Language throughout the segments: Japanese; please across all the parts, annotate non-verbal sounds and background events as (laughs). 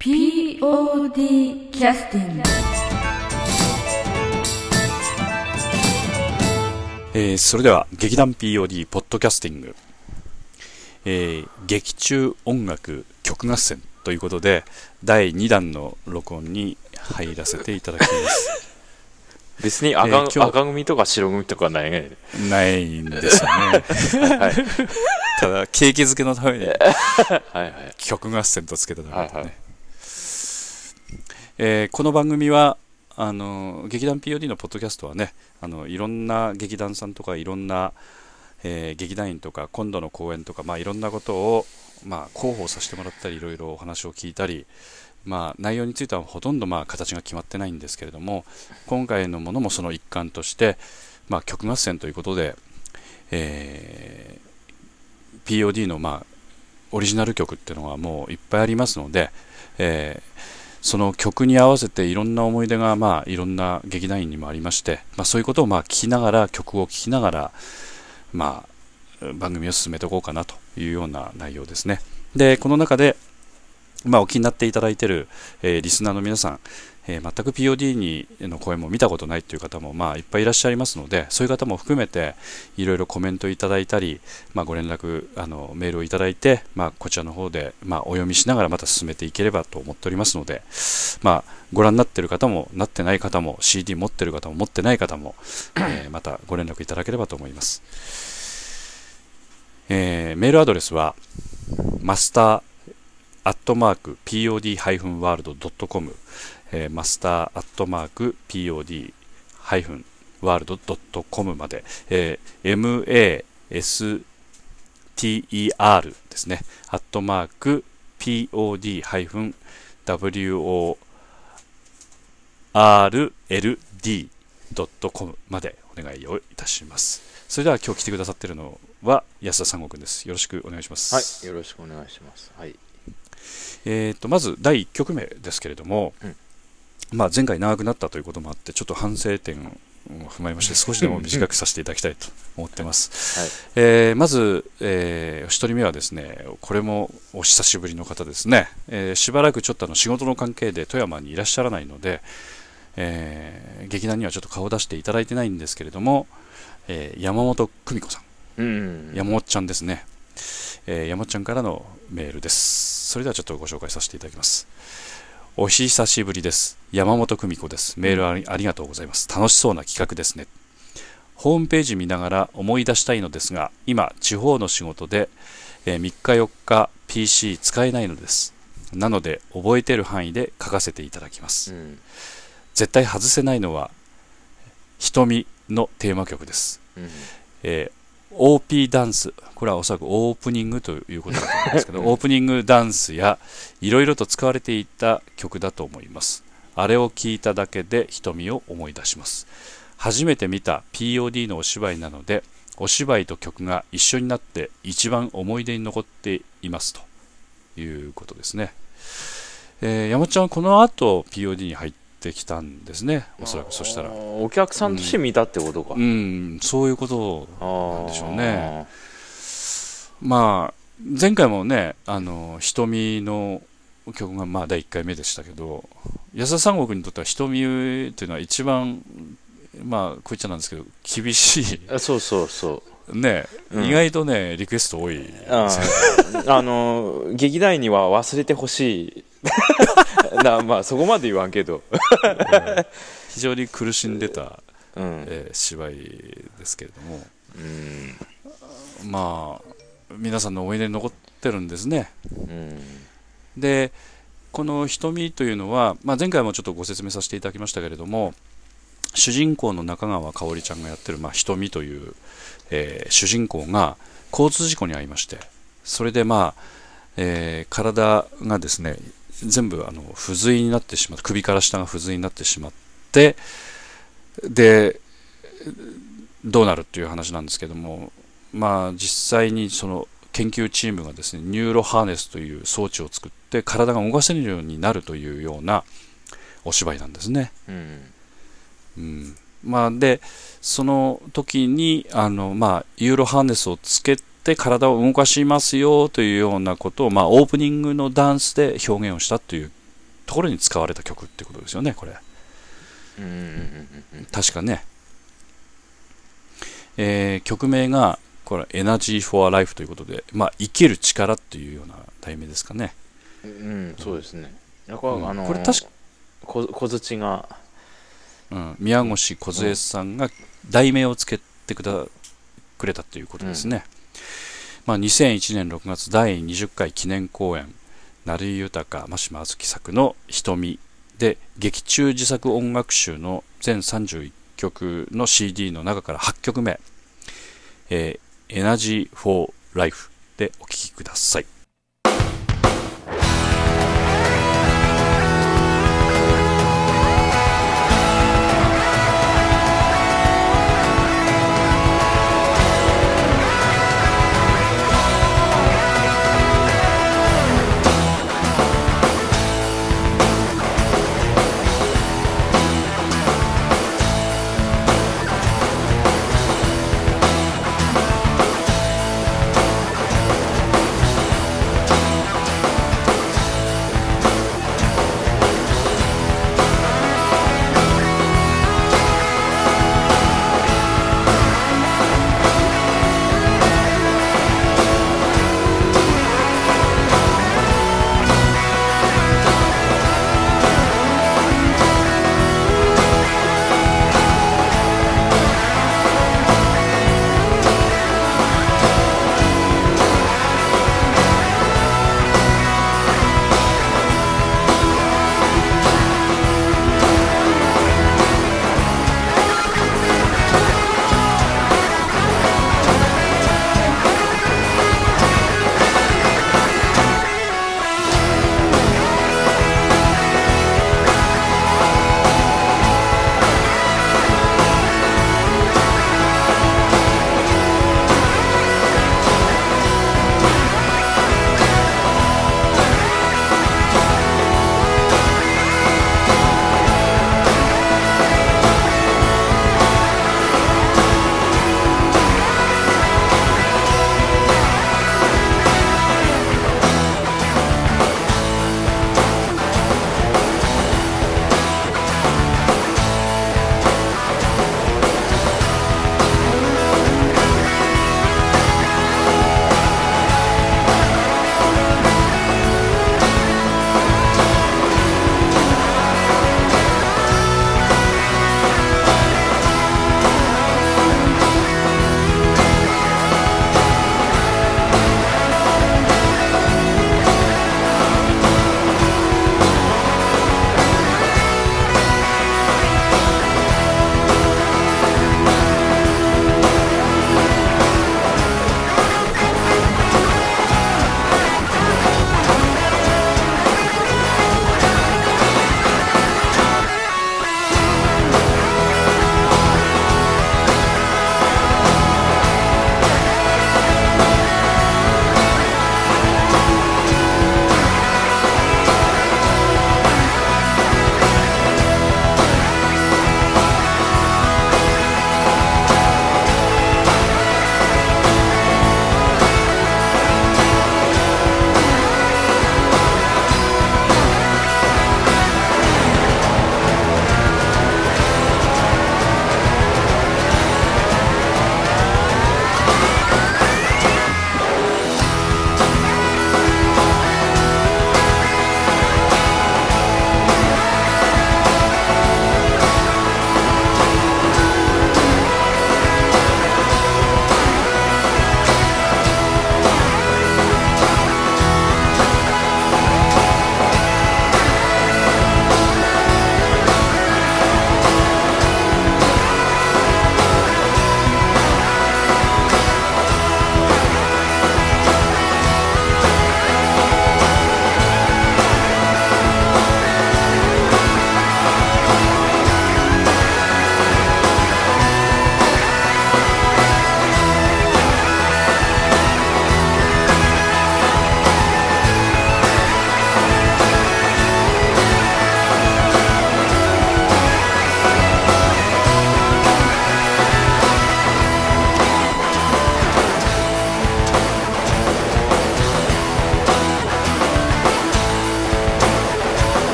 POD キャスティングえーそれでは劇団 POD ポッドキャスティング、えー劇中音楽曲合戦ということで第2弾の録音に入らせていただきます (laughs) 別に赤,、えー赤組とか白組とかないね。ないんですよね (laughs) はい。(laughs) ただ景気づけのためにはいはい。曲合戦とつけただけでね、はいはいえーこの番組はあの劇団 POD のポッドキャストはねあのいろんな劇団さんとかいろんな、えー劇団員とか今度の公演とか、まあ、いろんなことを、まあ、広報させてもらったりいろいろお話を聞いたり、まあ、内容についてはほとんどまあ形が決まってないんですけれども今回のものもその一環として、まあ、曲合戦ということで、えー POD のまあオリジナル曲っていうのがもういっぱいありますので、えーその曲に合わせていろんな思い出が、まあ、いろんな劇団員にもありまして、まあ、そういうことをまあ聞きながら曲を聴きながら、まあ、番組を進めていこうかなというような内容ですね。でこの中で、まあ、お気になっていただいている、えーリスナーの皆さん、えー全く POD にの声も見たことないという方も、まあ、いっぱいいらっしゃいますのでそういう方も含めていろいろコメントいただいたり、まあ、ご連絡あのメールをいただいて、まあ、こちらの方で、まあ、お読みしながらまた進めていければと思っておりますので、まあ、ご覧になっている方もなってない方も CD 持っている方も持ってない方も、えー (coughs) またご連絡いただければと思います、えーメールアドレスはマスターアットマーク pod-world.com えーマスターアットマーク pod-world.com まで、えー master ですね、アットマーク pod-world.com までお願いをいたします。それでは今日来てくださっているのは安田三悟くんです。よろしくお願いします。はい。よろしくお願いします。はい。えー、とまず第1曲目ですけれども、うんまあ、前回長くなったということもあってちょっと反省点を踏まえまして (laughs) 少しでも短くさせていただきたいと思ってます、はい。えーまず、え1人目はですねこれもお久しぶりの方ですね、えーしばらくちょっとあの仕事の関係で富山にいらっしゃらないので、えー劇団にはちょっと顔を出していただいてないんですけれども、えー山本久美子さん。うん。山本ちゃんですね、えー山本ちゃんからのメールです。それではちょっとご紹介させていただきますお久しぶりです。山本久美子です。メールありありがとうございます。楽しそうな企画ですね。ホームページ見ながら思い出したいのですが今地方の仕事で、えー3日4日 PC 使えないのです。なので覚えてる範囲で書かせていただきます。うん。絶対外せないのは瞳のテーマ曲です。うん。えー OP ダンス、これはおそらくオープニングということだと思うんですけど、(laughs) オープニングダンスやいろいろと使われていた曲だと思います。あれを聞いただけで瞳を思い出します。初めて見た POD のお芝居なので、お芝居と曲が一緒になって一番思い出に残っていますということですね。えー山ちゃんはこの後 POD に入ってきたんですね、おそらくそしたら。お客さんとして見たってことか。うん、そういうことなんでしょうね。まあ、前回もね、あの、瞳の曲がまあ第1回目でしたけど、安田三国にとっては瞳っていうのは一番、まあ、こう言っちゃなんですけど、厳しあそうそうそう。い。ね、うん意外とね、リクエスト多い。あーあの劇団員には忘れてほしい (laughs) なまあそこまで言わんけど、非常に苦しんでた、うん。えー芝居ですけれども、うん。まあ、皆さんの思い出に残ってるんですね。うん。でこの「瞳」というのは、まあ、前回もちょっとご説明させていただきましたけれども主人公の中川香織ちゃんがやってる、まあ、瞳という、えー主人公が交通事故に遭いまして。それでまあ、えー体がですね全部あの不随になってしまって首から下が不随になってしまってでどうなるっていう話なんですけどもまあ実際にその研究チームがですねニューロハーネスという装置を作って体が動かせるようになるというようなお芝居なんですね。うんうん、まあでその時にあの、まあ、ニューロハーネスをつけて体を動かしますよというようなことを、まあ、オープニングのダンスで表現をしたというところに使われた曲ってことですよねこれ。うん。うんうんうん確かね、えー曲名がこれ「エナジー・フォア・ライフ」ということで、まあ、生きる力っていうような題名ですかね、うんうん。そうですね。これ確かこ小槌がうん、宮越梢さんが題名をつけてくだくれたということですね、まあ、2001年6月第20回記念公演成井豊真島敦樹作の「瞳」で劇中自作音楽集の全31曲の CD の中から8曲目「えー、エナジー・フォー・ライフ」でお聴きください「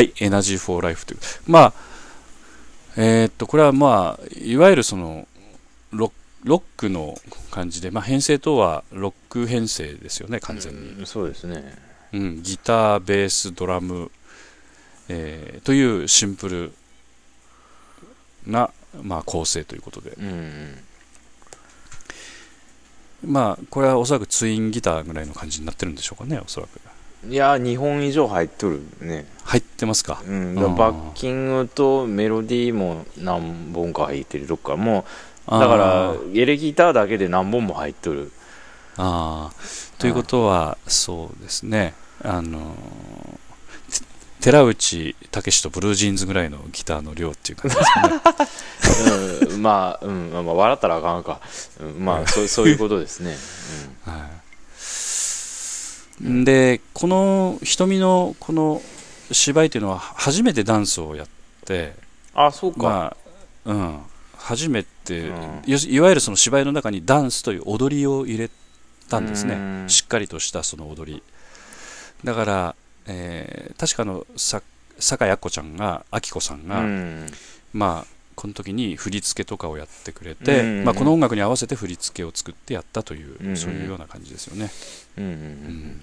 はい、エナジー・フォー・ライフという。まあ、えーっと、これはまあ、いわゆるその、ロックの感じで、まあ、編成とはロック編成ですよね、完全に。うんそうですねうん、ギター、ベース、ドラム、えーというシンプルな、まあ、構成ということで。うんまあ、これはおそらくツインギターぐらいの感じになってるんでしょうかね、おそらく。いや2本以上入っとるね入ってますか？うん、バッキングとメロディーも何本か入ってるとこからもうだからエレギターだけで何本も入っとる。ああということは、そうですね、あのー寺内武史とブルージーンズぐらいのギターの量っていう感じですかね。(laughs) うん。まあ、うん、まあ、笑ったらあかんか。うん。まあ、そう、そういうことですね。はい、で、この瞳のこの芝居というのは初めてダンスをやって、うん、あ、そうか。まあ、うん、初めて、うんいいわゆるその芝居の中にダンスという踊りを入れたんですね。うんしっかりとしたその踊り。だから、えー確かあのさ酒井あっこちゃんが、あきこさんが、うん。まあ、この時に振り付けとかをやってくれて、うんまあ、この音楽に合わせて振り付けを作ってやったという、うんそういうような感じですよね。うん。ううんん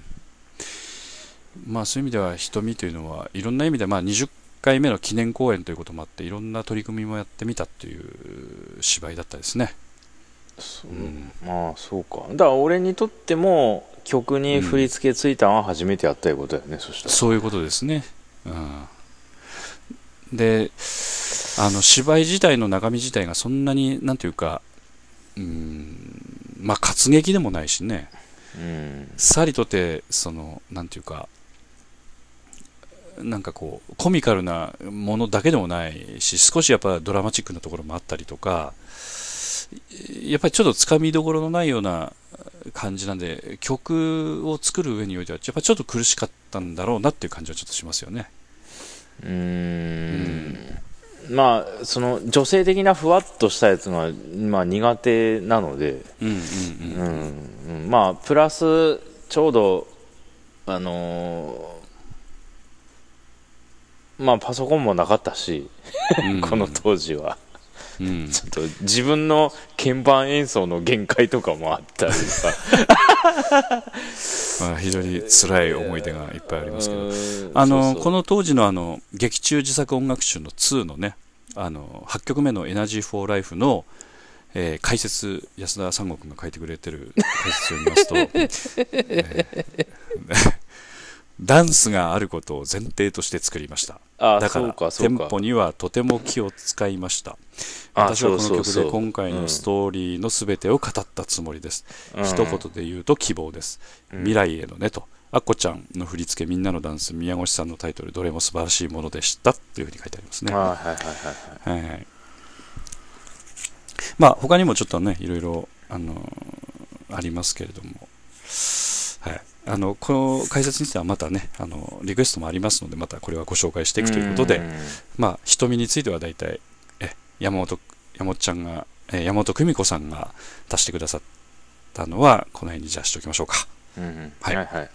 まあ、そういう意味では瞳というのはいろんな意味で、まあ、20回目の記念公演ということもあっていろんな取り組みもやってみたという芝居だったですね。そううんまあ、そうか。だから、俺にとっても、曲に振り付けついたのは初めてやったいうことだよね、そしたら。そういうことですね。うん、であの芝居自体の中身自体がそんなになんていうかうんまあ活劇でもないしねうん。さりとてそのなんていうかなんかこうコミカルなものだけでもないし少しやっぱドラマチックなところもあったりとかやっぱりちょっとつかみどころのないような感じなんで曲を作る上においてはやっぱちょっと苦しかったんだろうなっていう感じはちょっとしますよね。うーん。まあその女性的なふわっとしたやつが、まあ、苦手なので、うんうんううん。ん。うん。まあプラスちょうどあのーまあパソコンもなかったし、うん。この当時は。うん。ちょっと自分の鍵盤演奏の限界とかもあったりさ。(laughs) まあ、非常に辛い思い出がいっぱいありますけど、うんあのこの当時のあの劇中自作音楽集の2のねあの8曲目の「エナジー・フォー・ライフの」えー解説安田三国が書いてくれてる解説を見ますと、(laughs) えーダンスがあることを前提として作りました。あだからテンポにはとても気を使いました。あ私はこの曲で今回のストーリーの全てを語ったつもりです、うん。一言で言うと希望です、うん。未来へのねと。あっこちゃんの振り付けみんなのダンス宮越さんのタイトルどれも素晴らしいものでしたというふうに書いてありますね。はいはいはいはい。はい。まあ他にもちょっとねいろいろあのーありますけれども。はいあのこの解説についてはまたねあのリクエストもありますのでまたこれはご紹介していくということで、んまあ、瞳については大体、え、山本、山本ちゃんが、えー山本久美子さんが足してくださったのは、この辺にじゃあしておきましょうか。うんうんはいはいはい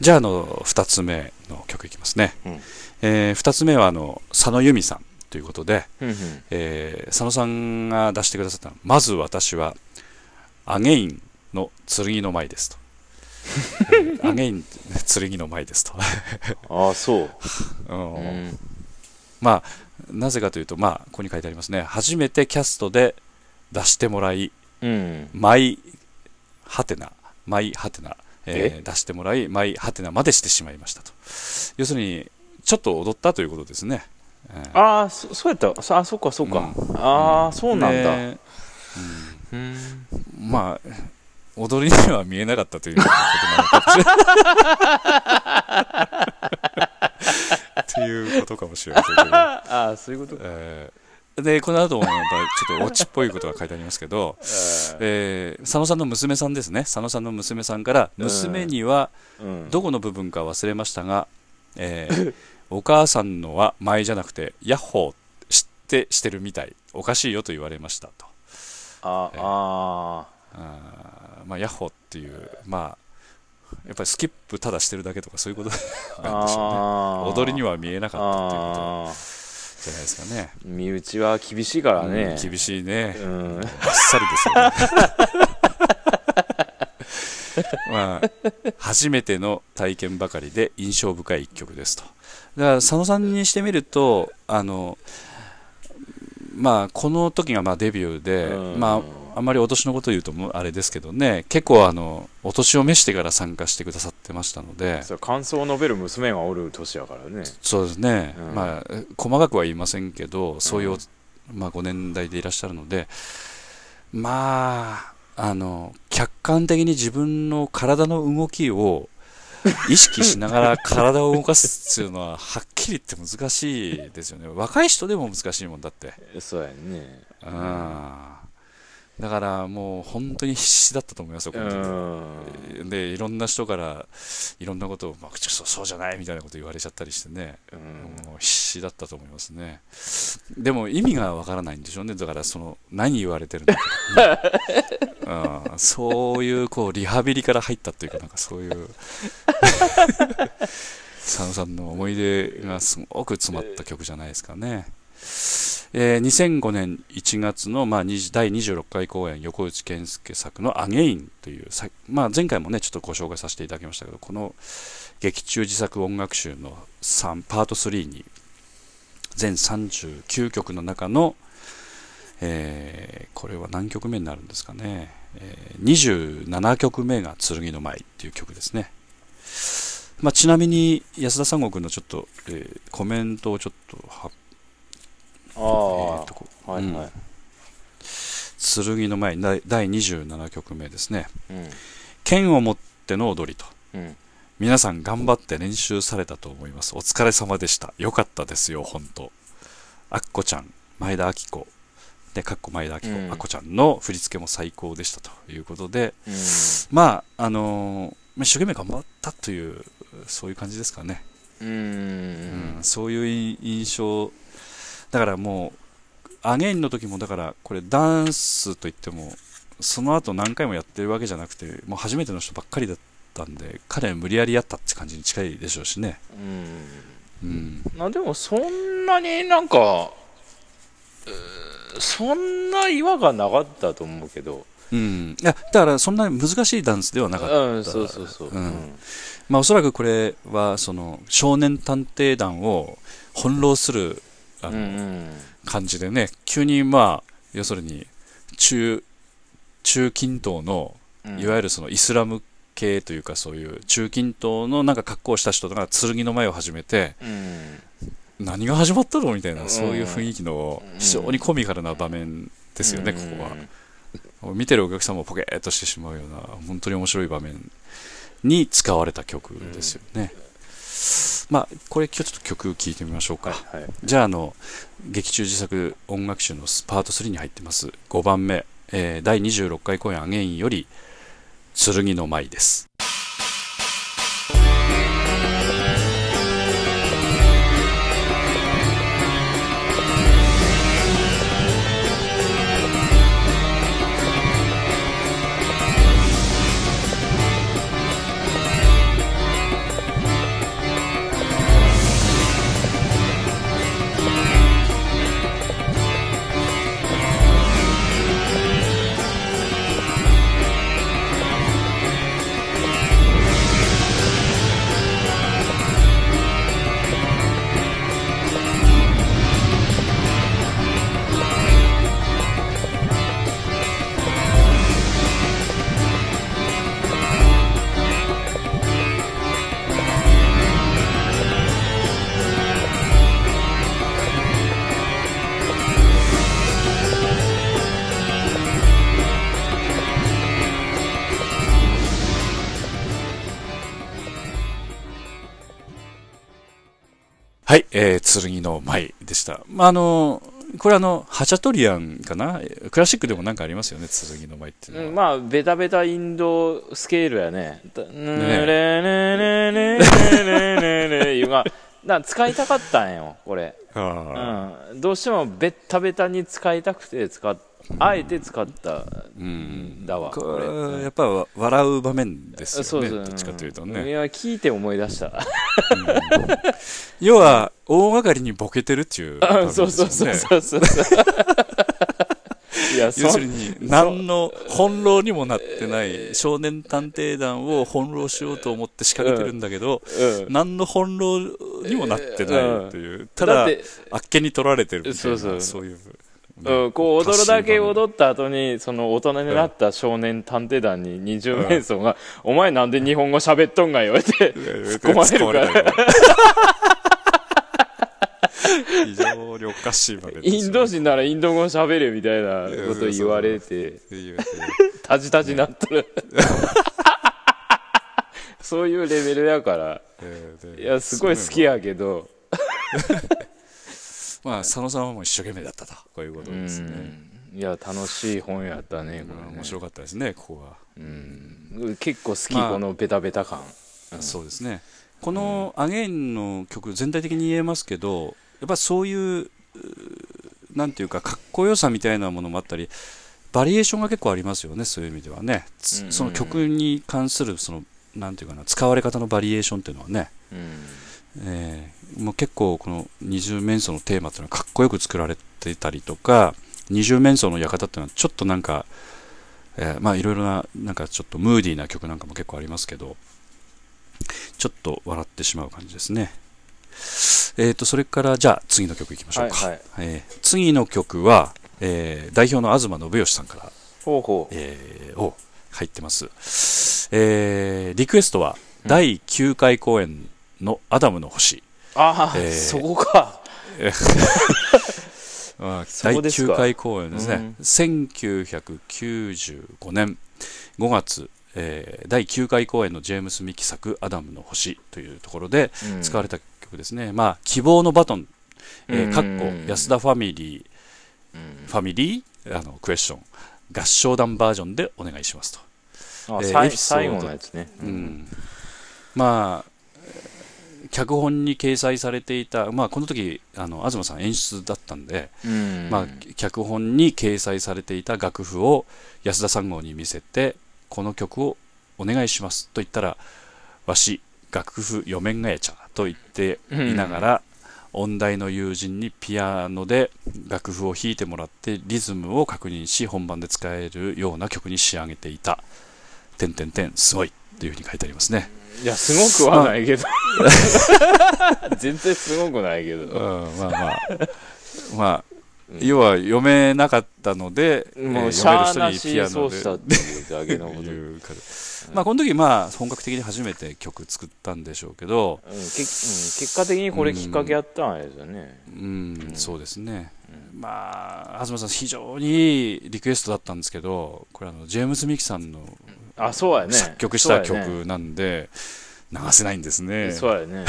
じゃあ、あの、二つ目の曲いきますね。うんえー二つ目は、あの、佐野由美さんということで、うんうんえー佐野さんが出してくださったまず私は、アゲインの剣の舞ですと。えーアゲイン、剣の舞ですと。ああそう。(laughs) うん。うん。まあ、なぜかというと、まあ、ここに書いてありますね。初めてキャストで出してもらい、うん。マイハテナ、マイハテナ、え？ー出してもらい、マイハテナまでしてしまいましたと。要するに、ちょっと踊ったということですね。えー。ああそそうやった。そあそうかそうか、うん。ああそうなんだ、でうん。まあ、踊りには見えなかったということなのか。もしれない。っていうことかもしれませんけど。(laughs) ああそういうこと。か、えーで、この後もまたちょっとオチっぽいことが書いてありますけど、(laughs) えー。佐野さんの娘さんですね、佐野さんの娘さんから、うん娘にはうん。どこの部分か忘れましたが、えー (laughs) お母さんのは前じゃなくて、ヤッホー知ってしてるみたい、おかしいよと言われましたと。あえー。ああーまあ、ヤッホーっていう、まあ、やっぱりスキップただしてるだけとかそういうことなんでしょうね。踊りには見えなかったっていうこと。あじゃないですかね。ー身内は厳しいからね。うん厳しいね、うん。あっさりですよね。(laughs) まあ初めての体験ばかりで印象深い一曲ですと。だから佐野さんにしてみるとあのまあこの時がまあデビューで、うん。まああんまりお年のことを言うとあれですけどね。結構あのお年を召してから参加してくださってましたので。感想を述べる娘がおる年やからね。そうですね、うん。まあ細かくは言いませんけどそういう、うんまあ、ご年代でいらっしゃるので。まああの客観的に自分の体の動きを (laughs) 意識しながら体を動かすっていうのははっきり言って難しいですよね。若い人でも難しいもんだって。そうやね。うんだからもう本当に必死だったと思いますよ、うん。でいろんな人からいろんなことを、まあ、そうそうじゃないみたいなこと言われちゃったりしてね、うん。もう必死だったと思いますね。でも意味がわからないんでしょうね。だからその何言われてるのか、ね (laughs) うん、そういうこうリハビリから入ったっていうかなんかそういう (laughs) 佐野さんの思い出がすごく詰まった曲じゃないですかね、えー2005年1月の、まあ、第26回公演横内健介作の「アゲイン」という、まあ、前回もねちょっとご紹介させていただきましたけどこの劇中自作音楽集の3パート3に全39曲の中の、えーこれは何曲目になるんですかね、えー27曲目が「剣の舞」っていう曲ですね、まあ、ちなみに安田三国のちょっと、えーコメントをちょっと発えーとこあはいはい。剣の前第第27曲目ですね。うん。剣を持っての踊りと。うん。皆さん頑張って練習されたと思います。お疲れ様でした。よかったですよ本当。あっこちゃん前田明子。でかっこ前田明子、うん。あっこちゃんの振り付けも最高でしたということで。うん。まああのーまあ一生懸命頑張ったというそういう感じですかね。ううんん、そういうい印象だからもうアゲインの時もだからこれダンスといってもその後何回もやってるわけじゃなくてもう初めての人ばっかりだったんで彼は無理やりやったって感じに近いでしょうしね。うん。うん。まあでもそんなになんかそんな違和感なかったと思うけど。うん、いやだからそんなに難しいダンスではなかった、うんそうそうそううん。まあ、おそらくこれはその少年探偵団を翻弄するあうの、ん感じでね急にまあ要するに中中近東のうん。いわゆるそのイスラム系というかそういう中近東のなんか格好をした人が剣の前を始めてうん。何が始まったのみたいなうんそういう雰囲気のうん。非常にコミカルな場面ですよね、ここは。見てるお客さんもポケーっとしてしまうような本当に面白い場面に使われた曲ですよね、まあこれ今日ちょっと曲聴いてみましょうか、はいはい。じゃああの劇中自作音楽集のパート3に入ってます。5番目、えー第26回公演「アゲイン」より「剣の舞」ですはい、えー、剣の舞でした。まあ、あの、これあの、ハチャトリアンかな？クラシックでもなんかありますよね、剣の舞っていうのは。うんまあベタベタインドスケールやね「ぬれれれれれれれ」いうがな使いたかったんよこれ、あうん、どうしてもベッタベタに使いたくて使っあえて使ったうんだわここれ。れやっぱわ笑う場面ですよね。そうそう。どっちかというとんいねや聞いて思い出した。要は大掛かりにボケてるっていう場面あですよそうねそうそうそうそういやそ要するに何の翻弄にもなってない少年探偵団を翻弄しようと思って仕掛けてるんだけど、うん。何の翻弄にもなってないという、ただあっけに取られてるみたいなそうそう。そういう、うん、こう踊るだけっ踊った後にその大人になった少年探偵団に二重面相が「お前なんで日本語喋っとんがよ」って突っ込まれるから。非常におかしいまでインド人ならインド語喋れみたいなこと言われて言うてタジタジなっとる。(laughs) そういうレベルやから。いやすごい好きやけどまあ佐野さんはもう一生懸命だったと。こういうことうですね、ん。いや楽しい本やったねこれね。うん面白かったですねここは、うん。結構好きまあこのベタベタ感。そうですね。この「アゲイン」の曲全体的に言えますけどやっぱそういうなんていうかかっこよさみたいなものもあったりバリエーションが結構ありますよねそういう意味ではね、つうん。うんその曲に関するそのなんていうかな使われ方のバリエーションっていうのはね、うん。えーもう結構この二重面相のテーマっていうのはかっこよく作られてたりとか二重面相の館っていうのはちょっとなんか、えーまあいろいろななんかちょっとムーディーな曲なんかも結構ありますけどちょっと笑ってしまう感じですね。えー、とそれからじゃあ次の曲いきましょうか、はいはい。えー次の曲は、えー代表の東信義さんから、ほうほう。えーを入ってます、えーリクエストは第9回公演の「アダムの星」ああ、えー。そこか。(laughs) あそ第こですか。9回公演ですね、うん。1995年5月、えー第9回公演のジェームス・ミキ作「アダムの星」というところでうん。使われた曲ですね、まあ希望のバトン、えー、かっうんこ安田ファミリーうん。ファミリーあのクエスチョン。合唱団バージョンでお願いしますと、あえー最後のやつね。うん。まあ脚本に掲載されていた、まあ、この時あの東さん演出だったんで、うんまあ、脚本に掲載されていた楽譜を安田三号に見せてこの曲をお願いしますと言ったらわし楽譜読めんがやちゃと言っていながら、音大の友人にピアノで楽譜を弾いてもらってリズムを確認し本番で使えるような曲に仕上げていた「てんてんてんすごい」というふうに書いてありますね。いやすごくはないけど。(laughs) 全然すごくないけうどん、まあまあまあ要は読めなかったので、えもう読める人にピアノでうしたっていうだけのこまあこの時まあ本格的に初めて曲作ったんでしょうけど。うんけうん結果的にこれきっかけやったんですよね。うん、そうですね、まあ東さん非常にいいリクエストだったんですけどこれあのジェームス・ミキさんのあそうやね。作曲した曲なんで流せないんですね。そうやね。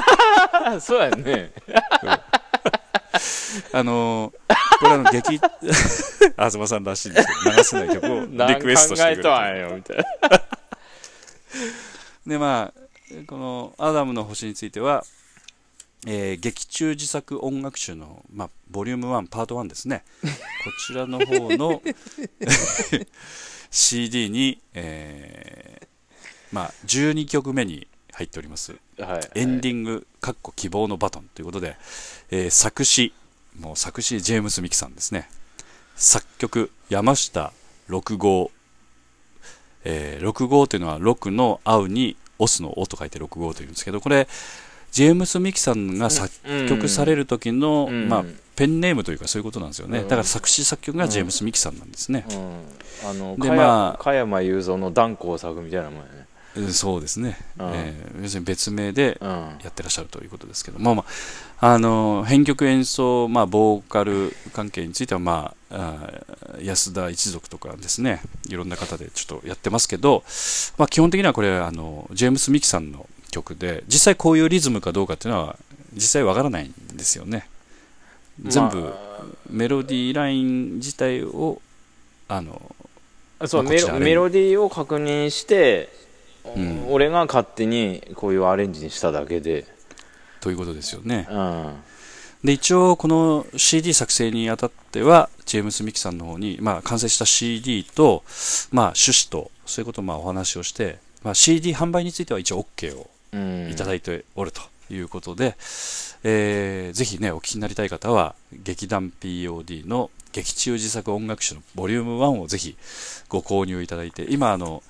(laughs) そうやね。あのこれあの劇 (laughs) 東さんらしいんですけど流せない曲を何リクエストしてくれ考えよみたいな。でまあこの「アダムの星」については、えー劇中自作音楽集の、まあ、ボリューム1パート1ですね。こちらの方の (laughs) CD に、えーまあ、12曲目に入っておりますはいエンディング、かっこ希望のバトンということで、えー作詞、もう作詞、ジェームス・ミキさんですね。作曲、山下六号。えー、六号というのは、六の合うに、オスのオと書いて六号というんですけど、これ、ジェームス・ミキさんが作曲される時の、うんまあ、ペンネームというかそういうことなんですよね。うんだから作詞作曲がジェームス・ミキさんなんですね。うんあのまあ山加山雄三の断交作みたいなもんやねうんそうですね。うんえー要するに別名で、うんやってらっしゃるということですけど、まあまあ、あの編曲演奏、まあ、ボーカル関係については、まあ、あ安田一族とかですね、いろんな方でちょっとやってますけど、まあ、基本的にはこれあの、ジェームス・ミキさんの曲で、実際こういうリズムかどうかっていうのは、実際わからないんですよね。全部、まメロディーライン自体を、あの、あそうまあメロメロディーを確認して、ん。俺が勝手にこういうアレンジにしただけで、ということですよね。うん、で一応この CD 作成にあたってはジェームス・ミキさんの方に、まあ、完成した CD と、まあ、趣旨とそういうことをまあお話をして、まあ、CD 販売については一応 OK をうん。いただいておるということで、えーぜひねお聞きになりたい方は劇団 POD の劇中自作音楽集のボリューム1をぜひご購入いただいて今あの、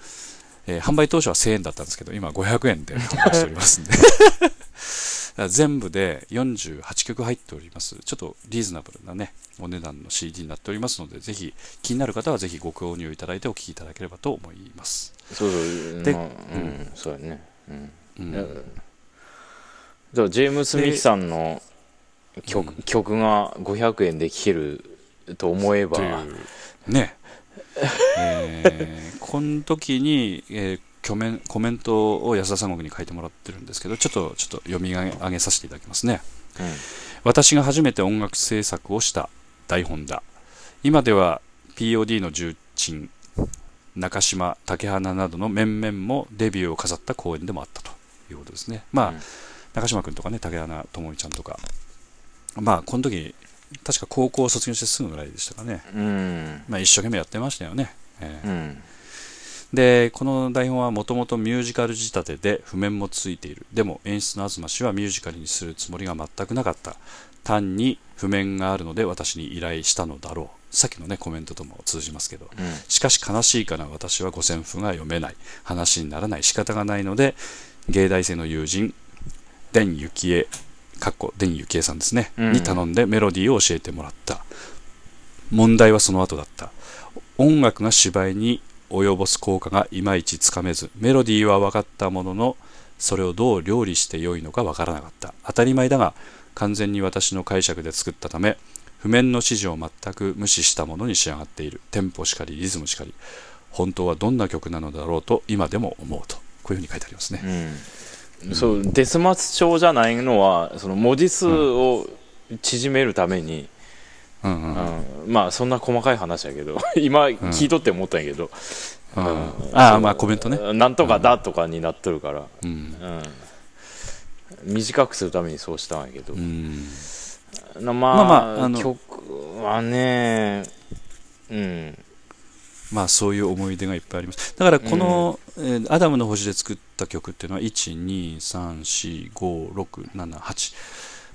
えー販売当初は1000円だったんですけど今500円で販売しておりますんで。(laughs) 全部で48曲入っております。ちょっとリーズナブルなねお値段の CD になっておりますのでぜひ気になる方はぜひご購入いただいてお聴きいただければと思います、そうそうでまあうんそうやね。うん。うんうんじゃあジェームス・ミキさんの曲,、うん。曲が500円で聴けると思えば。ね。(laughs) えーこの時に、えーコメンコメントを安田三国に書いてもらってるんですけどちょっとちょっと読み上げ上げさせていただきますね。私が初めて音楽制作をした台本だ。今では POD の重鎮中島竹花などの面々もデビューを飾った公演でもあったということですね。まあ、うん中島君とかね竹花智美ちゃんとかまあこの時確か高校を卒業してすぐぐらいでしたかねうんうんまあ、一生懸命やってましたよね。えーうんで、この台本はもともとミュージカル仕立てで譜面もついている。でも演出の東氏はミュージカルにするつもりが全くなかった。単に譜面があるので私に依頼したのだろう。さっきのね、コメントとも通じますけど。しかし悲しいかな私は五線譜が読めない。話にならない。仕方がないので、芸大生の友人、田幸恵、かっこ田幸恵さんですね、うんに頼んでメロディーを教えてもらった。問題はその後だった。音楽が芝居に及ぼす効果がいまいちつかめず、メロディーは分かったものの、それをどう料理してよいのか分からなかった。当たり前だが、完全に私の解釈で作ったため、譜面の指示を全く無視したものに仕上がっている。テンポしかり、リズムしかり。本当はどんな曲なのだろうと今でも思うと。こういうふうに書いてありますね。うんそうデスマス調じゃないのはその文字数を縮めるために、うんうんまあそんな細かい話やけど (laughs) 今聞いとって思ったんやけど、うん。うん。ああ、まあコメントね。なんとかだとかになっとるから、うん。うん。短くするためにそうしたんやけど、まあ、まあまああの曲はねうん。まあそういう思い出がいっぱいあります。だからこの、えーアダムの星で作った曲っていうのは1、2、3、4、5、6、7、8。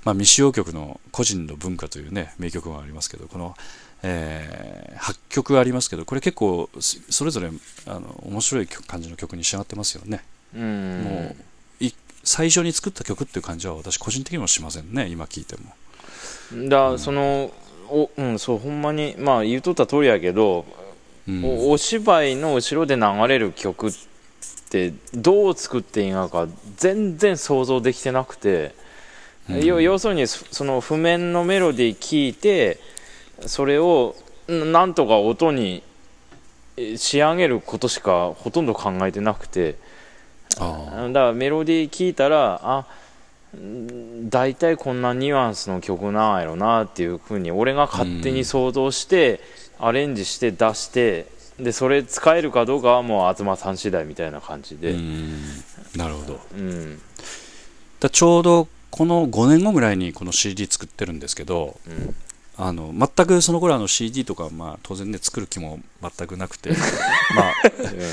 まあ未使用曲の個人の文化というね、名曲がありますけど、この、え8曲ありますけど、これ結構そそれぞれあの面白い曲感じの曲に仕上がってますよね。うんもうい最初に作った曲っていう感じは私個人的にもしませんね、今聞いても。だそのおうんそうほんまにまあ言うとった通りやけど、うんおお芝居の後ろで流れる曲ってどう作っていいのか全然想像できてなくて、うん。要要するにそその譜面のメロディー聞いてそれをんなんとか音にえ仕上げることしかほとんど考えてなくて。あだからメロディー聞いたらあん大体こんなニュアンスの曲なんやろなっていうふうに俺が勝手に想像してアレンジして出してでそれ使えるかどうかはもう東さん次第みたいな感じで、ん、なるほど。うん。だちょうどこの5年後ぐらいにこの CD 作ってるんですけどうん。あの全くその頃あの CD とか、まあ、当然ね作る気も全くなくて。(laughs) まあ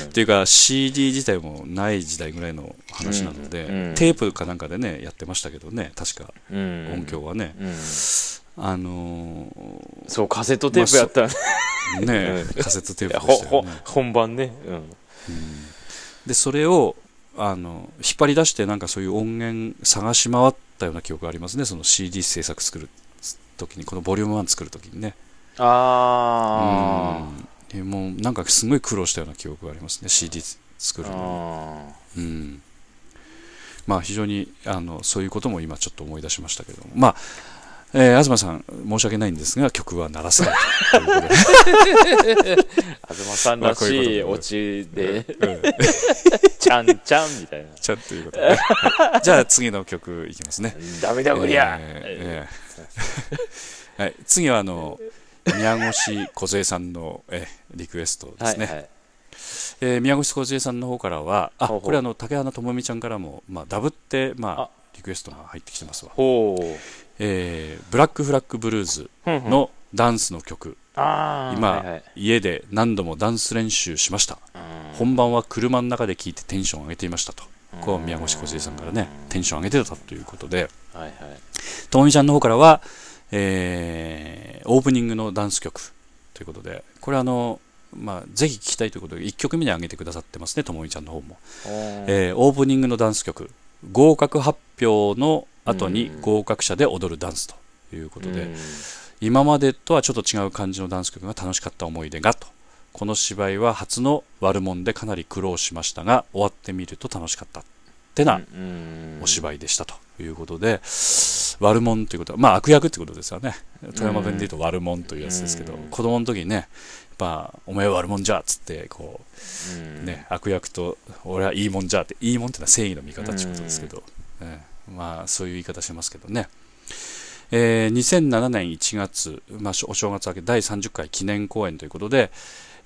っていうか CD 自体もない時代ぐらいの話なので、うん。うん。テープかなんかでねやってましたけどね確か。うん。音響はね、うんあのそうカセットテープやったらね。うん。カセットテープでしたよね。本番ね、うん。でそれをあの引っ張り出してなんかそういう音源探し回ったような記憶がありますね。その CD 制作作る時にこのボリューム1作る時にね。あうん。でもうなんかすごい苦労したような記憶がありますね。CD 作ーるのに。あうん。まあ非常にあのそういうことも今ちょっと思い出しましたけども。まあえー、東さん申し訳ないんですが曲は鳴らせない東さんらしいオチで。うん。ちゃんちゃんみたいな。ちゃんということで、じゃあ次の曲いきますね。ダメだこりゃ、えーえー。はい、次はあの宮越梢さんの、えーリクエストですね、はいはい。えー宮越梢さんの方からはあこれあの竹花智美ちゃんからも、まあ、ダブって、まあ。リクエストが入ってきてますわ。ほうえーブラックフラッグブルーズのダンスの曲、今、はいはい。家で何度もダンス練習しました。うん。本番は車の中で聴いてテンション上げていましたと。こう宮越梢さんからね、テンション上げてたということで、はいはい。ともみちゃんの方からは、えーオープニングのダンス曲ということで、これあの、まあ、ぜひ聴きたいということで、1曲目に上げてくださってますね、ともみちゃんの方も。えーオープニングのダンス曲、合格発表の後に合格者で踊るダンスということで、うん今までとはちょっと違う感じのダンス曲が楽しかった思い出がと。この芝居は初の悪者でかなり苦労しましたが、終わってみると楽しかった。ってなうんお芝居でしたということで、悪者ということは、まあ悪役ってことですよね。富山弁で言うと悪者というやつですけど、うん子供の時にね、やっぱ、お前は悪者じゃっつって、こうね、悪役と、俺はいいもんじゃって、いいもんってのは正義の味方っていうことですけど、ええまあそういう言い方しますけどね。えー2007年1月、まあ、お正月明け第30回記念公演ということで、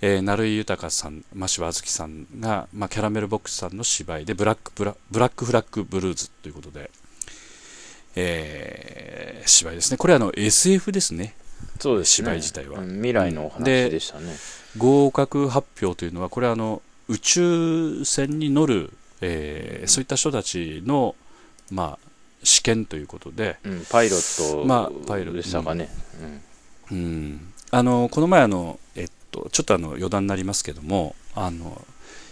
えー、成井豊さん、真柴あずきさんが、まあ、キャラメルボックスさんの芝居でブラックブラブラックフラッグブルーズということで、えー芝居ですね。これはあの SF ですね。そうですね芝居自体はうん未来のお話ででしたね合格発表というのは、これはあの宇宙船に乗る、えーそういった人たちの、まあ、試験ということで、うんパイロットまあパイロット。でしたかね。うん、あのこの前あの、えっと、ちょっとあの余談になりますけどもあの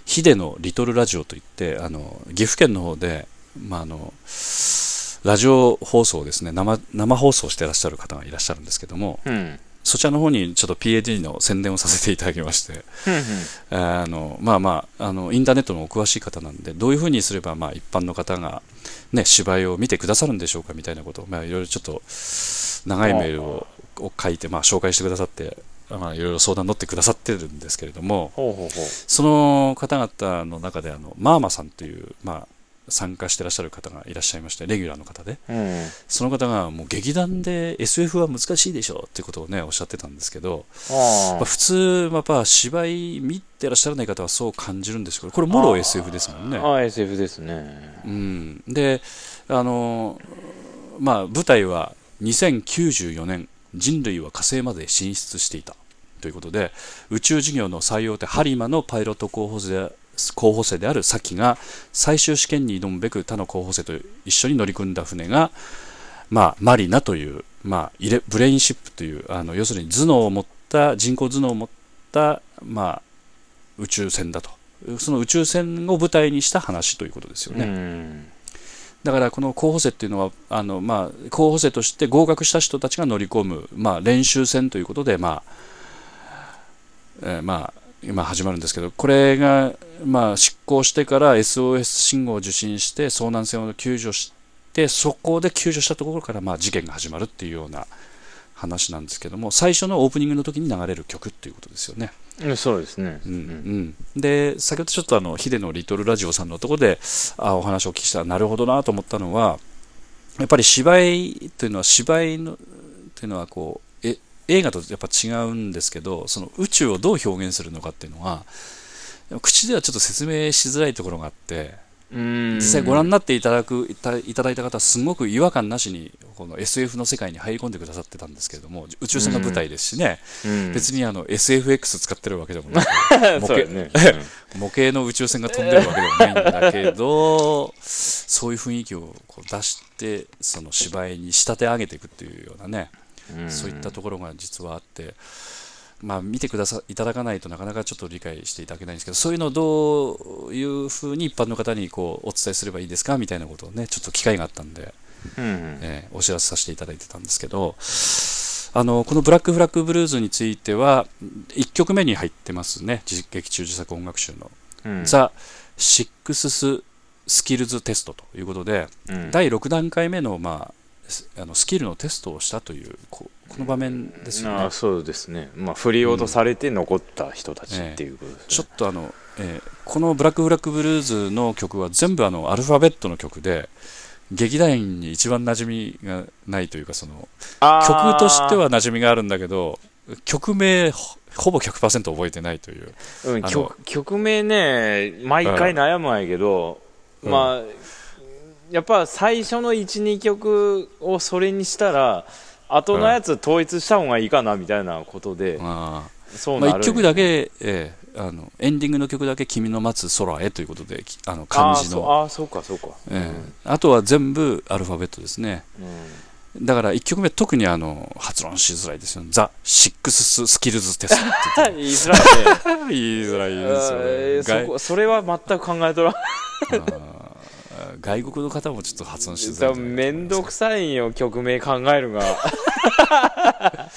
ヒデのリトルラジオといってあの岐阜県の方で、まあ、あのラジオ放送をですね生生放送してらっしゃる方がいらっしゃるんですけどもうん。うんそちらの方にちょっと PAD の宣伝をさせていただきましてあのまあまああのインターネットのお詳しい方なんでどういうふうにすればまあ一般の方が、ね、芝居を見てくださるんでしょうかみたいなこと。を、まあ、いろいろちょっと長いメールをを書いて、まあ、紹介してくださって、まあ、いろいろ相談乗ってくださってるんですけれども。ほうほうほう。その方々の中であのマーマさんという、まあ、参加してらっしゃる方がいらっしゃいましてレギュラーの方で。うん。その方がもう劇団で SF は難しいでしょっていうことをねおっしゃってたんですけどあまあ、普通、まあ、やっぱ芝居見てらっしゃらない方はそう感じるんですけど、これ、もろ SF ですもんね。ああ SF ですね。うん、で、あのまあ、舞台は2094年、人類は火星まで進出していたということで、宇宙事業の最大手、ハリマのパイロット候補生で候補生であるサキが最終試験に挑むべく他の候補生と一緒に乗り組んだ船が、まあ、マリナという、まあ、イレブレインシップというあの要するに頭脳を持った人工頭脳を持った、まあ、宇宙船だと。その宇宙船を舞台にした話ということですよね、うん。だからこの候補生っていうのはあの、まあ、候補生として合格した人たちが乗り込む、まあ、練習船ということで、まあえーまあ、今始まるんですけどこれが、まあ、執行してから SOS 信号を受信して遭難船を救助してそこで救助したところから、まあ、事件が始まるっていうような話なんですけども最初のオープニングの時に流れる曲っていうことですよね。うんそうですね。うんうん、で先ほどちょっとあのヒデのリトルラジオさんのところであお話をお聞きしたらなるほどなと思ったのはやっぱり芝居というのは芝居のというのはこうえ映画とやっぱ違うんですけどその宇宙をどう表現するのかっていうのは口ではちょっと説明しづらいところがあってうん。実際ご覧になっていただくいたいただいた方はすごく違和感なしにこの SF の世界に入り込んでくださってたんですけれども宇宙船が舞台ですしね、うん。別にあの SFX 使ってるわけでもなく模型やね。(laughs) 模型の宇宙船が飛んでるわけでもないんだけどそういう雰囲気をこう出してその芝居に仕立て上げていくっていうようなね、うんそういったところが実はあって、まあ、見てくださいただかないとなかなかちょっと理解していただけないんですけどそういうのをどういうふうに一般の方にこうお伝えすればいいですかみたいなことをねちょっと機会があったんで、うんえーお知らせさせていただいてたんですけどあのこの「ブラック・フラッグ・ブルーズ」については1曲目に入ってますね実劇中自作音楽集の。うん。ザ・シックスス・スキルズ・テストということで、うん。第6段階目の,、まあ、スあのスキルのテストをしたというここの場面ですよね。ああ。そうですね。まあ振り落とされて残った人たちっていうこと。ですねちょっとあの、えーこのブラック・ブラック・ブルーズの曲は全部あのアルファベットの曲で、劇団員に一番馴染みがないというか、その曲としては馴染みがあるんだけど、曲名ほほぼ100%覚えてないという。うん、曲名ね毎回悩むんやけど、うん。まあやっぱ最初の12曲をそれにしたら後のやつ統一した方がいいかなみたいなことで、あそうーまあ、1なるんや曲だけ、ええあのエンディングの曲だけ「君の待つ空へ」ということできあのあ漢字の。あーそうかそうか、ええ。あとは全部アルファベットですね。うん。だから1曲目特にあの発音しづらいですよ。ザ・シックススキルズテストって。(laughs) 言いづらいね。(laughs) 言いづらいですよね。それは全く考えとらん外国の方もちょっと発音しづらいんじゃないめんどくさいんよ曲名考えるが。(laughs)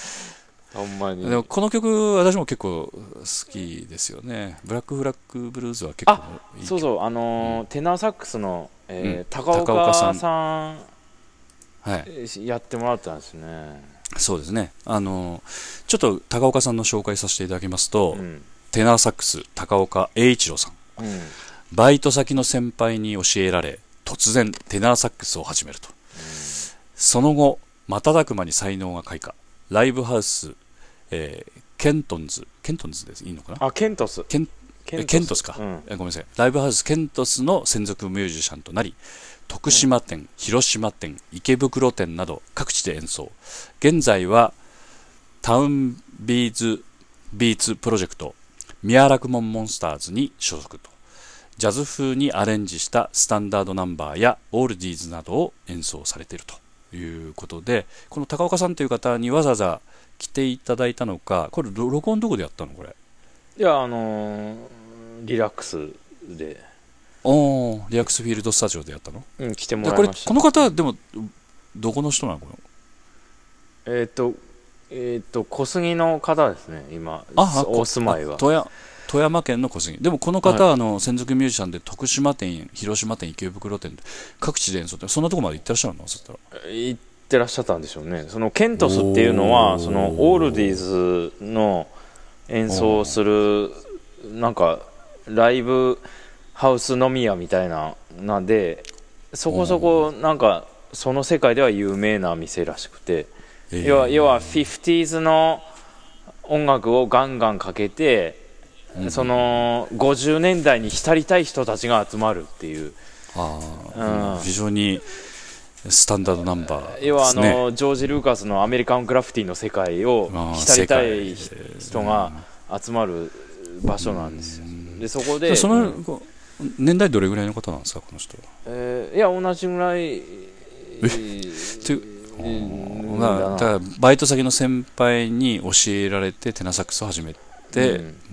ほんまに。でもこの曲私も結構好きですよね。ブラックフラッグブルーズは結構いい曲そう。そうあのーテナーサックスの、えーうん。高岡さんさん。はい。やってもらったんですね、そうですね。あのちょっと高岡さんの紹介させていただきますと、うん。テナーサックス高岡栄一郎さん。うんバイト先の先輩に教えられ突然テナーサックスを始めると、その後瞬く間に才能が開花。ライブハウス、えーケントンズ。ケントンズでいいのかな？あケントス。ケンケケントスか、うん。えごめんなさい。ライブハウスケントスの専属ミュージシャンとなり徳島店、広島店池袋店など各地で演奏。現在はタウンビーズビーツプロジェクトミアラクモンモンスターズに所属とジャズ風にアレンジしたスタンダードナンバーやオールディーズなどを演奏されているということでこの高岡さんという方にわざわざ来ていただいたのかこれろ録音どこでやったのこれ？いやあのーリラックスで、おーリアクスフィールドスタジオでやったの？うん、来てもらいました。この方でもどこの人なの？このえっ、とえっ、と小杉の方ですね今。あお住まいは。あ富山富山県の小杉でもこの方はあの専属ミュージシャンで徳島店広島店池袋店各地で演奏ってそんなとこまで行ってらっしゃるの？そしたら。行ってらっしゃったんでしょうね。そのケントスっていうのはそのオールディーズの演奏するなんかライブハウス飲み屋みたいななんでそこそこなんかその世界では有名な店らしくて。えー。要は要は 50s の音楽をガンガンかけてうん。その50年代に浸りたい人たちが集まるっていう。あーうん。非常にスタンダードナンバーね。要はあのジョージ・ルーカスのアメリカン・グラフィティの世界を浸りたい人が集まる場所なんですよ。でそこででその、年代どれぐらいの方なんですかこの人は？えーいや同じぐらいとうんまあ、だからバイト先の先輩に教えられてテナサックスを始めて、うん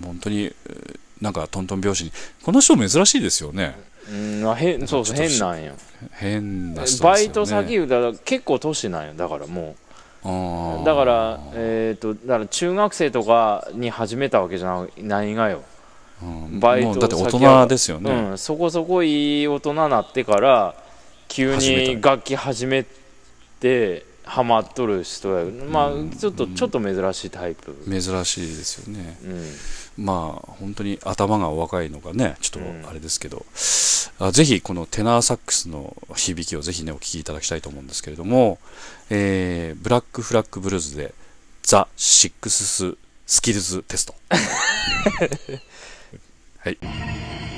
本当にえーなんかトントン拍子に。この人珍しいですよね。うん。まあ変そうそう変なんよ。変な人ね。バイト先だから結構年なんよ。だからもう。だからえっとだから中学生とかに始めたわけじゃないがよ。うん。バイトだって大人ですよね、うん、そこそこいい大人になってから急に楽器始めてハマっとる人やまあちょっとちょっと珍しいタイプ、珍しいですよね。うん、まあ本当に頭がお若いのがねちょうん。っとあれですけど、あぜひこのテナーサックスの響きをぜひねお聴きいただきたいと思うんですけれども、えーブラックフラッグブルーズでザ・シックスス・スキルズテスト。(laughs) はい「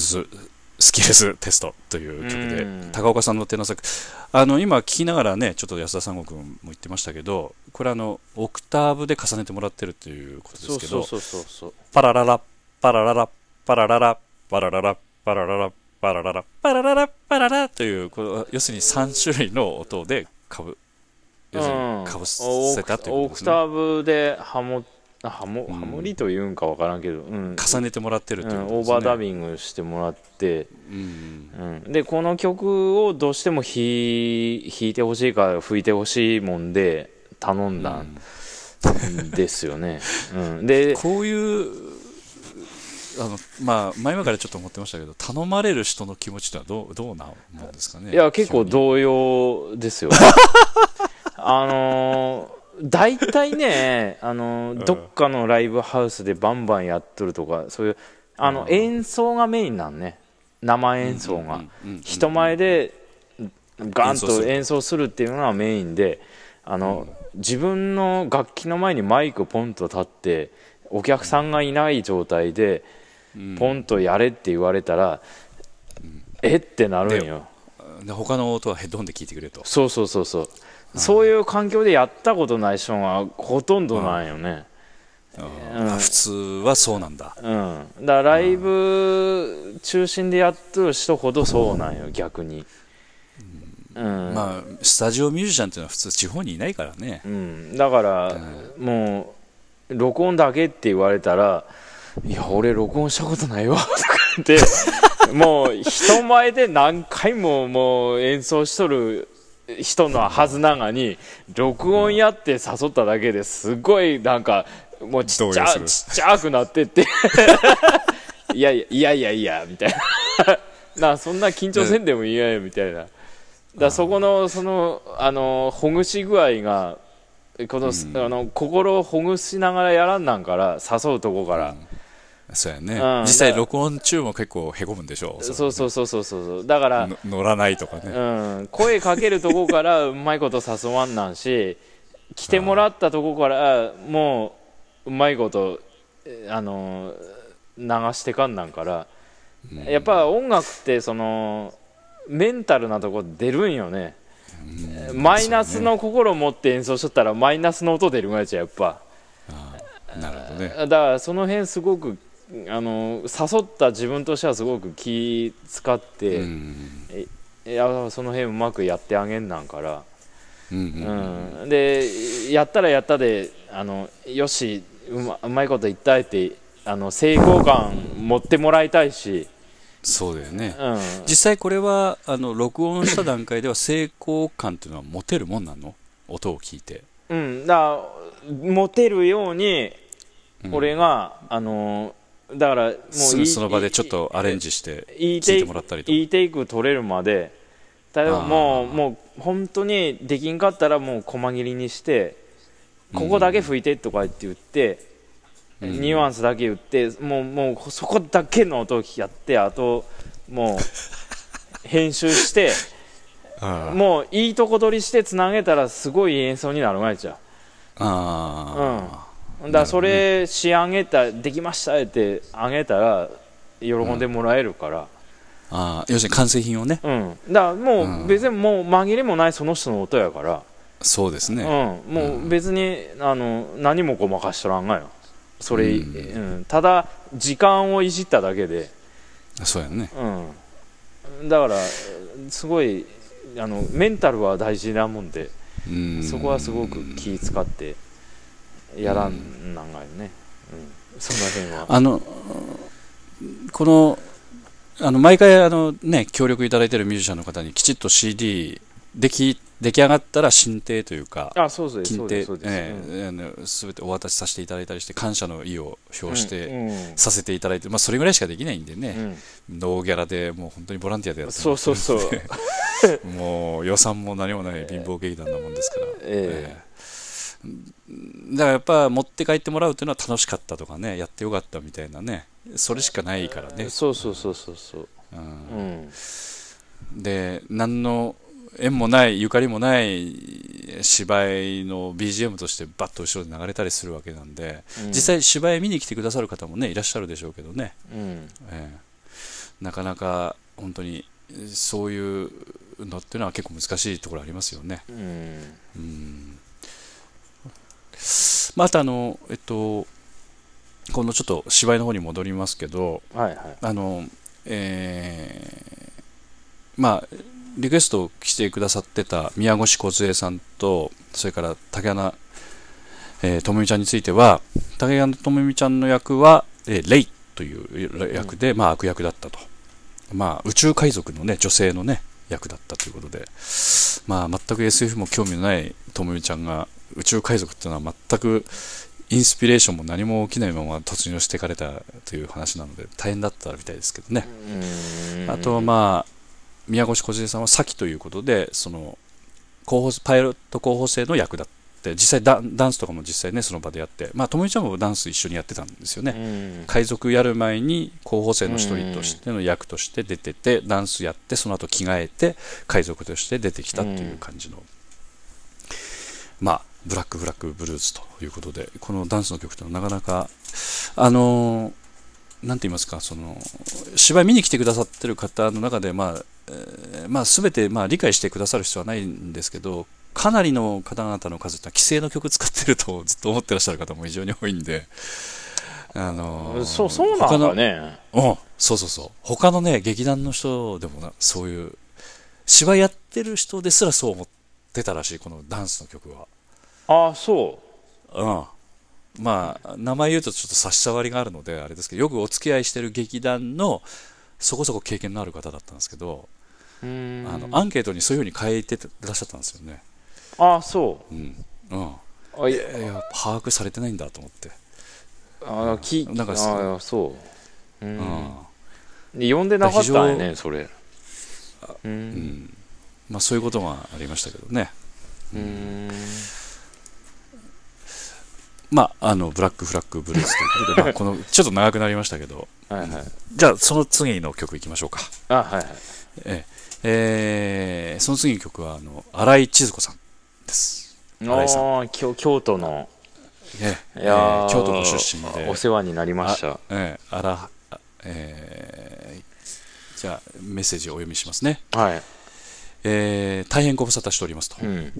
ザ・シックススキルズテストという曲で、うん。高岡さんのテナ作、あの、今聞きながらね、ちょっと安田三国も言ってましたけど、これあの、オクターブで重ねてもらってるということですけど、そうそうそうそう。パラララ、パラララ、パラララ、パラララ、パラララ、パラララ、パラララ、パララという、この要するに3種類の音でかぶ、要するにかぶせたというオクことですね。ターブでハモハモうん。ハモリというんかわからんけど、うん。重ねてもらってるとうん、いうことですね。オーバーダビングしてもらって、うんうん、でこの曲をどうしても弾い弾いてほしいか吹いてほしいもんで頼んだんですよね、(laughs) うん、でこういう、あの、まあ、前々からちょっと思ってましたけど、頼まれる人の気持ちとはどう、どうなもんですかね？いや結構非動揺ですよ (laughs) あのー大体ね、(laughs) あのーどっかのライブハウスでバンバンやっとるとかそういうあの、うん。演奏がメインなんね。生演奏が、人前でガンと演奏する。っていうのがメインであの、自分の楽器の前にマイクポンと立ってお客さんがいない状態でうん。ポンとやれって言われたら、えってなるんよ。で他の音はヘッドホンで聞いてくれと。そうそうそうそうそういう環境でやったことない人がほとんどなんよね。うん。あ普通はそうなんだ。うん。だからライブ中心でやっとる人ほどそうなんよ逆に。うん。まあ、スタジオミュージシャンっていうのは普通地方にいないからね。うん、だから、もう録音だけって言われたら「いや俺録音したことないわ」とか言って (laughs) もう人前で何回ももう演奏しとる人のはずながに録音やって誘っただけですごいなんかもうちっちゃちっちゃくなってって。(laughs) いやいやいやいやいやみたいな。(laughs) なそんな緊張せんでもいいやよみたいな。だそこのそのあのほぐし具合がこの、あの心をほぐしながらやらんなんから誘うとこから、そうやね。うん実際録音中も結構へこむんでしょう。そうそうそうそうそうそうだから、の乗らないとかね。うん、声かけるとこからうまいこと誘わんなんし来てもらったとこからもううまいことえあの流してかんなんから、やっぱ音楽ってそのメンタルなとこ出るんよね、マイナスの心を持って演奏しとったらマイナスの音出るがやつややっぱなるほどね。だからその辺すごくあの誘った自分としてはすごく気使って、うんいやその辺うまくやってあげんなんから、うんうんうん、でやったらやったであのよしうまうまいこと言ったいってあの成功感持ってもらいたいし、そうだよね。うん、実際これはあの録音した段階では (coughs) 成功感っていうのは持てるもんなの？音を聞いて。うん、だ持てるようにうん。俺が、あのだからもうすぐその場でちょっとアレンジしていい聞いてもらったりとか。いいテイク取れるまで。例えばもうもう本当にできんかったらもう細切りにしてここだけ吹いてとか言って言って、うん。ニュアンスだけ言ってもうもうそこだけの音をやってあともう編集して (laughs) もういいとこ取りしてつなげたらすごい演奏になる前じゃあうんだそれ仕上げたできましたってあげたら喜んでもらえるから、ーあー要するに完成品をね。うん、だからもう別にもう紛れもないその人の音やから、そうですね。うん、もう別にあの何もごまかしとらんがよ。それ、うん。うん。ただ時間をいじっただけで、そうやね。うん、だからすごいあのメンタルは大事なもんで。うん。そこはすごく気使ってやらんなんがよね、うん、その辺は。あの、この、あの、毎回、あの、ね、協力いただいているミュージシャンの方にきちっと CD、出来、出来上がったら進呈というか、あそうです金呈すそうです、えうんえあのすべてお渡しさせていただいたりして、感謝の意を表して、うん。うん。させていただいて、まあ、それぐらいしかできないんでうね、ん。ノーギャラでもう本当にボランティアでやってそうそうそう。う (laughs) もう予算も何もない貧乏劇団なもんですから、え。ええだからやっぱ持って帰ってもらうというのは楽しかったとかねやってよかったみたいなねそれしかないからね、そうそうそうそうそう。うん。うんで何の縁もないゆかりもない芝居の BGM としてバッと後ろで流れたりするわけなんで、うん。実際芝居見に来てくださる方もねいらっしゃるでしょうけどね、うん。ええ。なかなか本当にそういうのっていうのは結構難しいところありますよね。うん。うんまあ、あとあの、えっと、このちょっと芝居の方に戻りますけど、はいはいあの、えーまあ、リクエストをしてくださってた宮越梢さんと、それから竹穴、えー、ともみちゃんについては、竹穴ともみちゃんの役は、えーレイという役で、まあ、悪役だったと。まあ、宇宙海賊のね、女性のね、役だったということで、まあ、全く SF も興味のないともみちゃんが、宇宙海賊っていうのは全くインスピレーションも何も起きないまま突入していかれたという話なので、大変だったみたいですけどね。うんあとはまあ、宮越梢さんは先ということで、その候補パイロット候補生の役だって、実際ダンスとかも実際ね、その場でやって、まあ、ともみちゃんもダンス一緒にやってたんですよね。うん海賊やる前に候補生の一人としての役として出てて、ダンスやって、その後着替えて、海賊として出てきたっていう感じの、まあ、ブラックブラックブルーズということで、このダンスの曲というのはなかなか、あのーなんて言いますか、その、芝居見に来てくださってる方の中で、まあ、えーまあ、すべて、まあ、理解してくださる必要はないんですけど、かなりの方々の数ってのは規制の曲使ってるとずっと思ってらっしゃる方も非常に多いんで、あのーそうそうなんだねうん、そうそうそう。他のね、劇団の人でもな、そういう、芝居やってる人ですらそう思ってたらしい、このダンスの曲は。ああそうん。まあ、名前言うとちょっと差し障りがあるので、あれですけど、よくお付き合いしてる劇団の、そこそこ経験のある方だったんですけど、ううんあの、アンケートにそういうふうに書いてらっしゃったんですよね。ああそうん。うん。うあいいやいや、把握されてないんだと思って。あきなんかああそうううん。んで呼んでなかったんや非ねそれううんん。まあ、そういうことがありましたけどね。うんまあ、あの、ブラックフラッグブルースということで、まあ、(laughs) この、ちょっと長くなりましたけど、はいはい。じゃあ、その次の曲いきましょうか。あはいはい。ええ。えーその次の曲は、あの、新井千鶴子さんです。新井さん。ああ京京都の。ええ。いや京都の出身で、お世話になりました。ええあら、あえ。ーじゃあ、メッセージをお読みしますね。はい。えー大変ご無沙汰しておりますと。うん。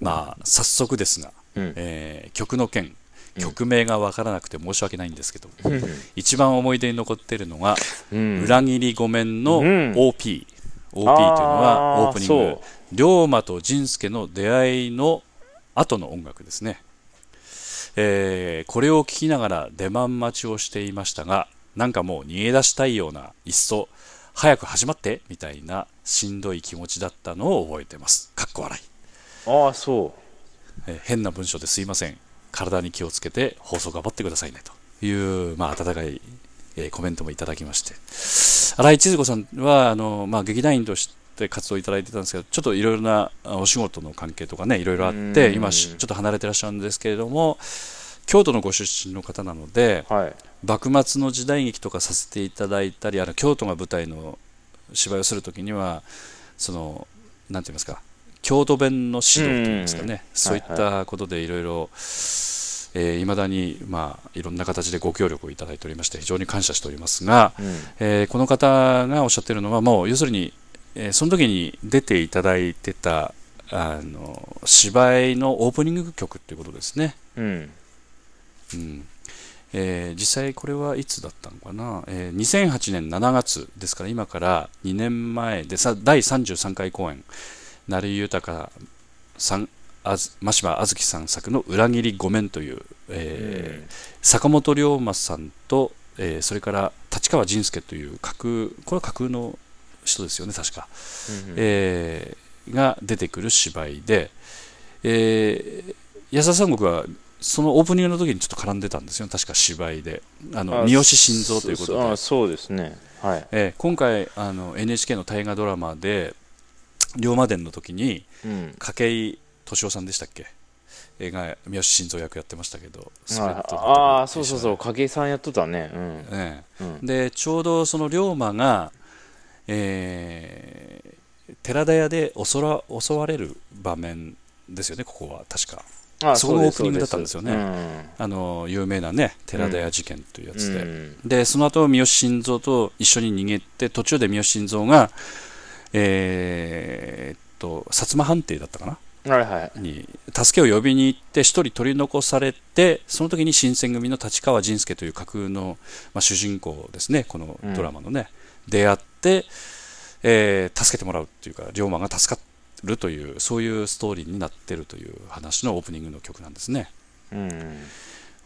まあ、早速ですが、うんえー曲の件、うん曲名がわからなくて申し訳ないんですけど、うん一番思い出に残っているのが、うん裏切りごめんのうん OP。OP というのはオープニングそ。龍馬と仁助の出会いの後の音楽ですね。えーこれを聞きながら出番待ちをしていましたが、なんかもう逃げ出したいような、いっそ早く始まってみたいなしんどい気持ちだったのを覚えてます。かっこ笑い。ああそえー変な文章ですいません。体に気をつけて放送頑張ってくださいねという、まあ、温かい、えーコメントもいただきまして。新井千鶴子さんは、あの、まあ、劇団員として活動いただいてたんですけど、ちょっといろいろなあお仕事の関係とかね、いろいろあって、うん今し、ちょっと離れてらっしゃるんですけれども、京都のご出身の方なので、うはい幕末の時代劇とかさせていただいたり、あの京都が舞台の芝居をするときには、その、なんて言いますか、京都弁の指導といいますかね、そういったことでいろいろ、えー、未だに、まあ、いろんな形でご協力をいただいておりまして、非常に感謝しておりますが、うん。えーこの方がおっしゃってるのは、もう要するに、えーその時に出ていただいてたあの芝居のオープニング曲っていうことですね。うん。うん。えー実際これはいつだったのかな、えー2008年7月ですから今から2年前でさ第33回公演成井豊さんあず真柴あずきさん作の「裏切りごめん」という、えー坂本龍馬さんと、えーそれから立川仁介という架空これは架空の人ですよね確か、うんえーが出てくる芝居で、えー安田三国はそのオープニングの時にちょっと絡んでたんですよ確か芝居で。あのあ三好晋三ということで、あそうですね。はい。えー今回あの NHK の大河ドラマで龍馬伝の時にうん。筧敏夫さんでしたっけ？えーが三好晋三役やってましたけどああーそうそうそう影さんやっとったね。うん。えうん。えでちょうどその龍馬が、えー寺田屋で襲わ襲われる場面ですよね、ここは確か。あそこのオープニングだったんですよね。うん。あの有名なね、寺田屋事件というやつで。うん。で、その後三好晋三と一緒に逃げて、途中で三好晋三が、えーっと、薩摩藩邸だったかな？はいはい。に助けを呼びに行って一人取り残されてその時に新選組の立川仁介という架空の、まあ、主人公ですねこのドラマのね、出会って、えー助けてもらうっていうか龍馬が助かるというそういうストーリーになってるという話のオープニングの曲なんですね、うん。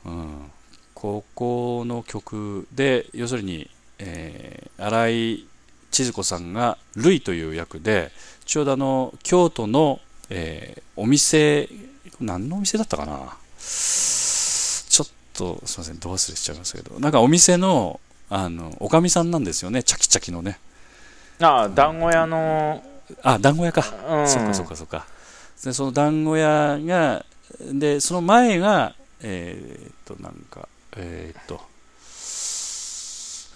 うん、ここの曲で要するに、えー新井千鶴子さんがルイという役でちょうどあの京都の、えーお店何のお店だったかな？ちょっとすいませんど忘れしちゃいましたけど。なんかお店のあのおかみさんなんですよね。チャキチャキのね。ああ団子屋の。あ団子屋か。うん。そっかそっかそっか。で、その団子屋が、で、その前が、えーっと、なんか、えーっと、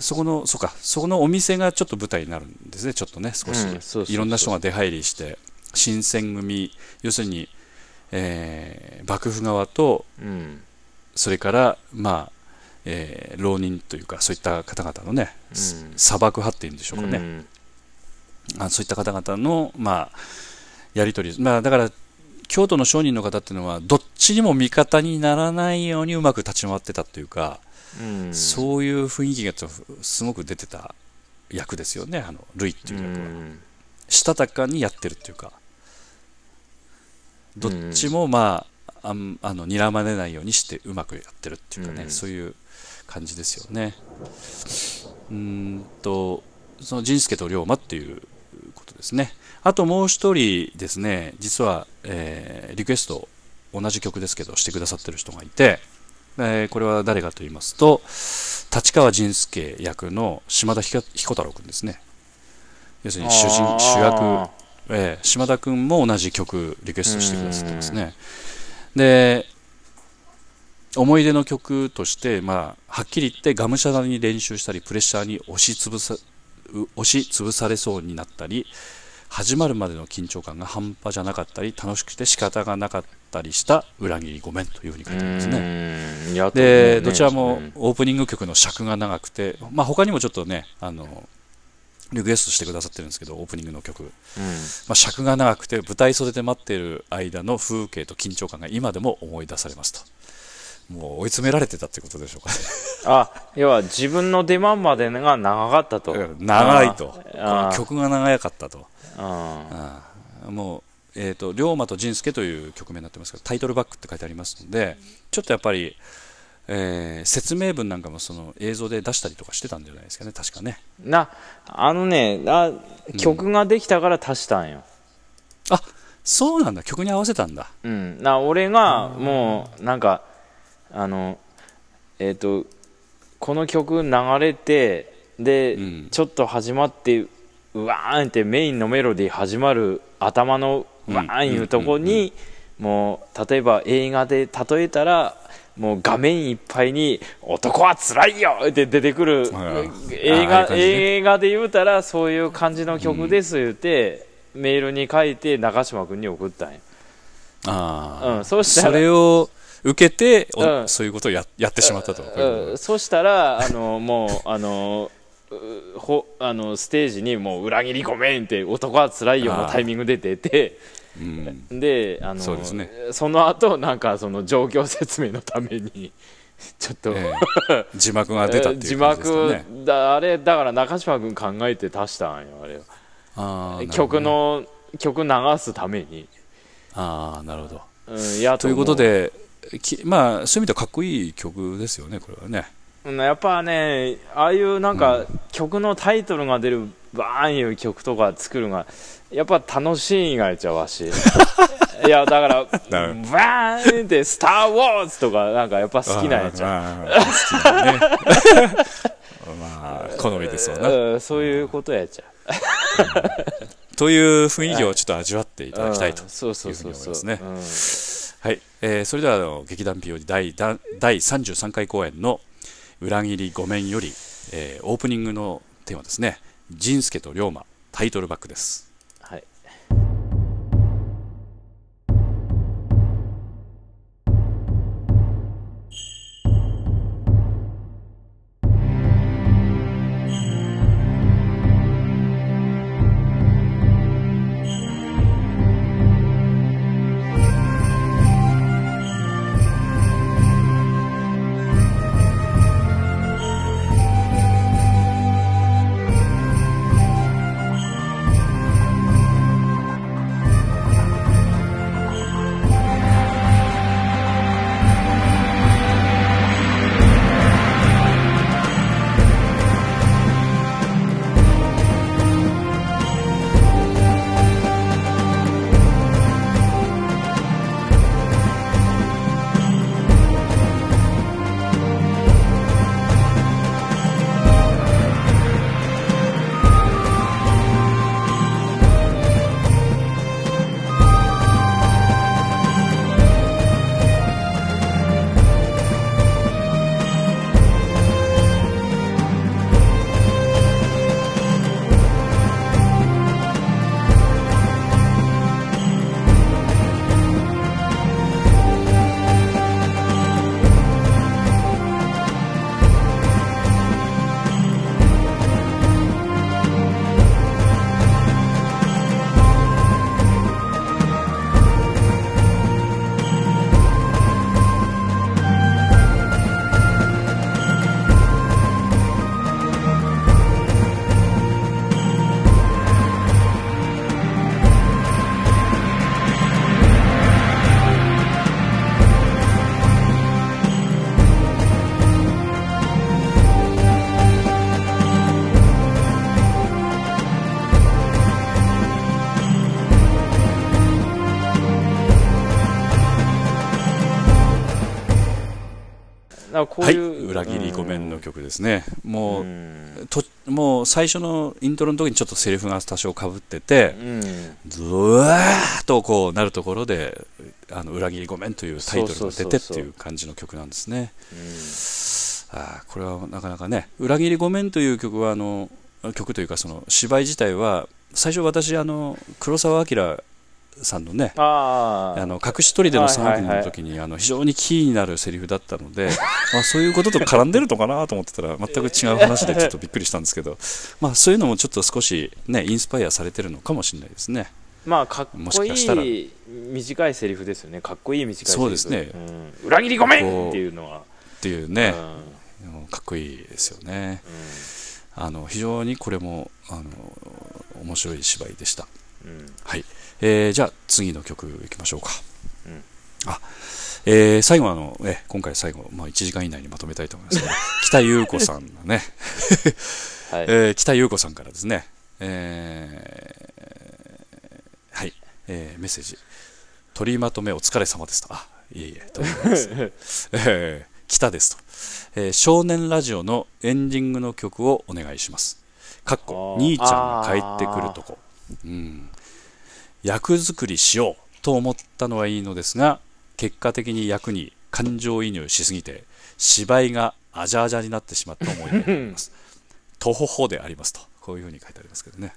そこの、そうか、そこのお店がちょっと舞台になるんですね、ちょっとね、少し。いろんな人が出入りして、新選組、要するに、えー幕府側と、うん。それから、まあ、えー浪人というか、そういった方々のね、うん。砂漠派っていうんでしょうかね。うん。あそういった方々の、まあ、やり取り、まあ、だから、京都の商人の方っていうのは、どっちにも味方にならないようにうまく立ち回ってたっていうか、うんそういう雰囲気がちょっとすごく出てた役ですよね、あのルイっていう役は。したたかにやってるっていうか、どっちも、まあ、あんあの睨まれないようにしてうまくやってるっていうかね、うんそういう感じですよね。うーんと、その仁助と龍馬っていうことですね。あともう一人ですね、実は、えーリクエスト、同じ曲ですけど、してくださってる人がいて、えーこれは誰かと言いますと、立川仁助役の島田彦彦太郎君ですね。要するに主人主役、えー島田君も同じ曲リクエストしてくださってますね。で、思い出の曲として、まあ、はっきり言ってがむしゃらに練習したり、プレッシャーに押しつぶさう押しつぶされそうになったり、始まるまでの緊張感が半端じゃなかったり、楽しくて仕方がなかったりした裏切りごめんというふうに書いてありますね。で、ねどちらもうんオープニング曲の尺が長くて、まあ、他にもちょっとね、あの、リクエストしてくださってるんですけど、オープニングの曲。まあ、尺が長くて舞台袖で待っている間の風景と緊張感が今でも思い出されますと。もう追い詰められてたってことでしょうかね。あ要は自分の出番までが長かったとうん長いと。曲が長かったと。ああーもう、えっ、と、龍馬と仁助という曲名になってますけど、タイトルバックって書いてありますので、ちょっとやっぱり、えー説明文なんかもその映像で出したりとかしてたんじゃないですかね、確かね。なあのねあ曲ができたから足したんよ、あそうなんだ、曲に合わせたんだ。うん、な俺がもうなんかあのえっ、とこの曲流れてで、うん。ちょっと始まってうわーんってメインのメロディー始まる頭のうわーんいうとこに、もう例えば映画で例えたらもう画面いっぱいに「男はつらいよ!」って出てくる映画映画で言うたらそういう感じの曲です言って、メールに書いて中島君に送ったんやああ、うんそうしたらそれを受けて、おうん。そういうことをややってしまったと。こうん、そしたらあのもうあのうほあのステージにもう裏切りごめんって男はつらいよのタイミングで出てうんであのそうですねその後なんかその状況説明のために (laughs) ちょっと、ええ字幕が出たってい字う感じですか幕ね。(laughs) だあれだから中島君考えて足したんよあれはあー曲。の曲流すために、ああ、なるほど。うん、やということで、きまあ、そういう意味ではかっこいい曲ですよね、これはね。うんやっぱねああいうなんか曲のタイトルが出るバーンいう曲とか作るのがやっぱ楽しいんがやっちゃうわし。(laughs) いやだからバーンって「スター・ウォーズ」とかなんかやっぱ好きなんやっちゃう。まあ、好みですわな。うんそういうことやっちゃという雰囲気をちょっと味わっていうただきたいとうんそうそうそうそういうふう。に思いはい、えーそれではあの劇団 POD 第第第33回公演の「裏切りごめん」より、えーオープニングのテーマですね「仁助と龍馬」タイトルバックです。曲ですね。もう、うんともう最初のイントロの時にちょっとセリフが多少かぶってて、うんずわーっとこうなるところで、あの裏切りごめんというタイトルが出てっていう感じの曲なんですね。あーこれはなかなかね、裏切りごめんという曲はあの曲というかその芝居自体は最初私あの黒澤明さんのね。あの隠し砦の3組はいはいはい。の時にあの非常にキーになるセリフだったので、(laughs) あそういうことと絡んでるのかなと思ってたら全く違う話でちょっとびっくりしたんですけど、(laughs) まあ、そういうのもちょっと少し、ね、インスパイアされてるのかもしれないですね。まあかっもこしかしたらいい短いセリフですよね。かっこいい短いセリフ。そうですね。うん。裏切りごめんっていうのは。っていうね、うん。かっこいいですよね。うあの非常にこれもあの面白い芝居でした。んうん。はい。えーじゃあ次の曲いきましょうか。うん。あえー最後はあの、え今回最後、まあ、1時間以内にまとめたいと思います、ね、(laughs) 北優子さんのね、(laughs) はい。えー北優子さんからですね、えーはい、えーメッセージ。取りまとめお疲れ様ですと。あいえいえとんでもないです、(laughs) えー北ですと、えー少年ラジオのエンディングの曲をお願いします。かっこ兄ちゃんが帰ってくるとこうん。役作りしようと思ったのはいいのですが結果的に役に感情移入しすぎて芝居があじゃあじゃになってしまった思い出があります。とほほでありますと。こういうふうに書いてありますけどね。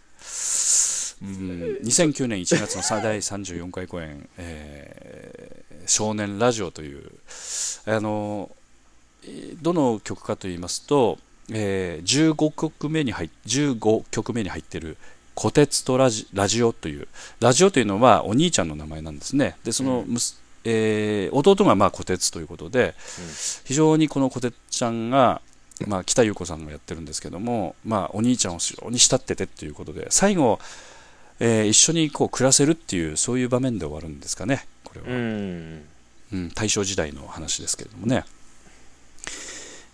うん2009年1月の第34回公演、えー少年ラジオ」というあのどの曲かと言いますと、えー15曲目に入15曲目に入っている「虎鉄とラジラジオ」というラジオというのはお兄ちゃんの名前なんですね。でその、むすえー弟がまあ虎鉄ということで、非常にこの虎鉄ちゃんが、まあ、北優子さんがやってるんですけども、まあ、お兄ちゃんを非常に慕っててっていうことで最後、えー一緒にこう暮らせるっていうそういう場面で終わるんですかねこれは、うん。うん、大正時代の話ですけれどもね、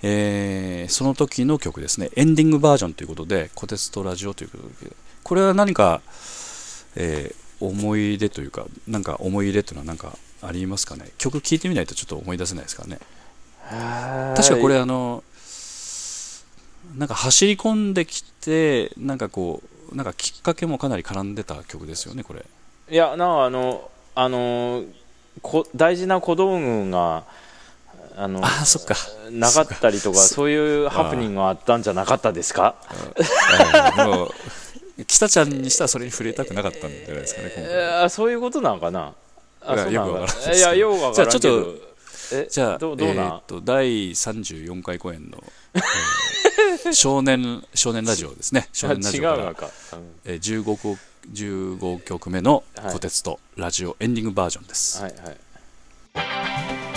えーその時の曲ですね。エンディングバージョンということで「虎鉄とラジオ」ということでこれは何か、えー思い出というかなんか思い入れというのは何かありますかね？曲聴いてみないとちょっと思い出せないですからね。確かこれあのなんか走り込んできてなんかこうなんかきっかけもかなり絡んでた曲ですよねこれ。いやなんかあのあのこ大事な小道具があのあそっか。なかったりとかそそういうハプニングがあったんじゃなかったですか？北ちゃんにしたらそれに触れたくなかったんじゃないですかね今回。えーそういうことなのかな？あそうよくわからないいやよくわからんけじゃあどちょっえじゃあどうどうなん、えーっと第34回公演の、えー (laughs) 少年少年ラジオですね。少あ年ラ違ジオからえー 15, 個15曲目のはい。虎鉄とラジオエンディングバージョンです、はいはい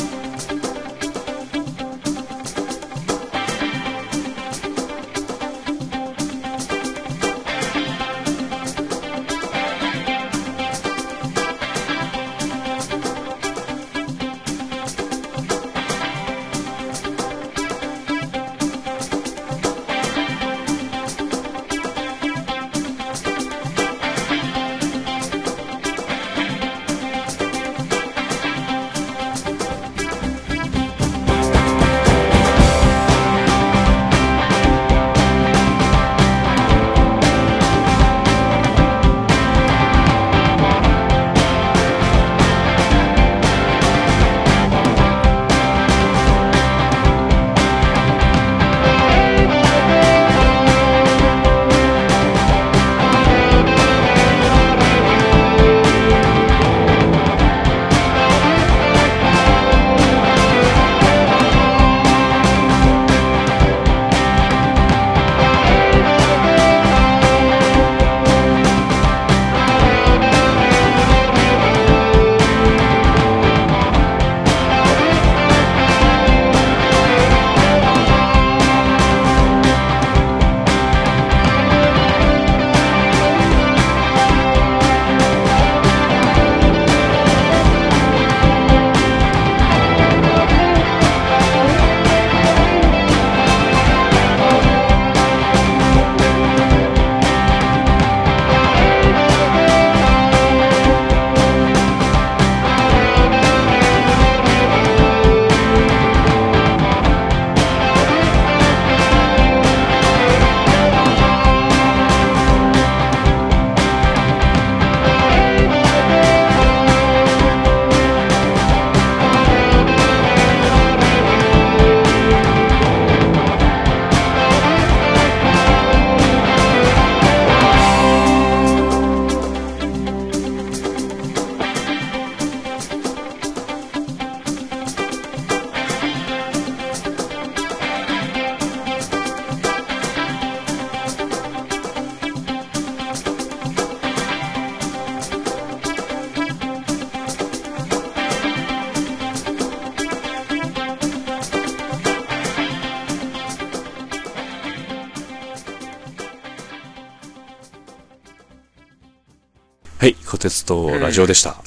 はい、小鉄とラジオでした。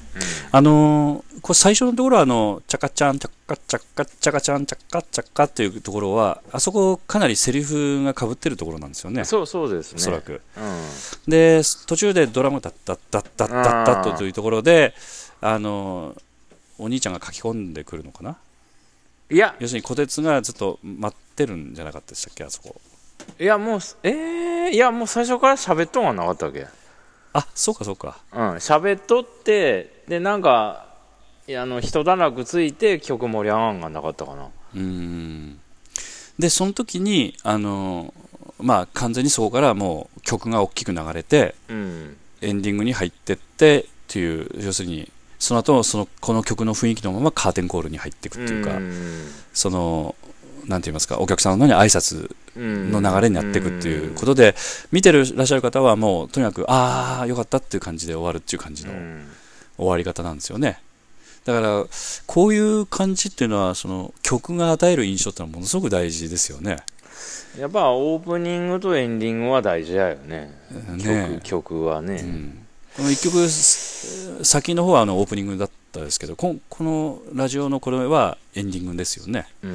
あのーこれ最初のところは、あの、チャカチャン、チャカチャカチャカチャン、チャカチャカっていうところは、あそこかなりセリフが被ってるところなんですよね。そうそうですねおそらく。うんで、途中でドラムダッダッダッダッダッダッとというところで、あのーお兄ちゃんが書き込んでくるのかな？いや要するに小鉄がずっと待ってるんじゃなかったでしたっけ、あそこ。いやもうえー、いやもう最初から喋っとんはなかったわけ？あ、そうかそうか。うん喋っとってでなんかいやあの一段落ついて曲盛り上がんがなかったかな。うーん。でその時にあのまあ完全にそこからもう曲が大きく流れてうん。エンディングに入ってってっていう要するにその後そのこの曲の雰囲気のままカーテンコールに入っていくっていうか、そのなんて言いますかお客さんのに挨拶の流れになっていくっていうことで、見てるらっしゃる方はもうとにかくああよかったっていう感じで終わるっていう感じのうん。終わり方なんですよね。だからこういう感じっていうのはその曲が与える印象ってのはものすごく大事ですよね。やっぱオープニングとエンディングは大事だよね。ね曲曲はね、うん。この一曲す先の方はあのオープニングだったですけどここのラジオのこれはエンディングですよね。うん。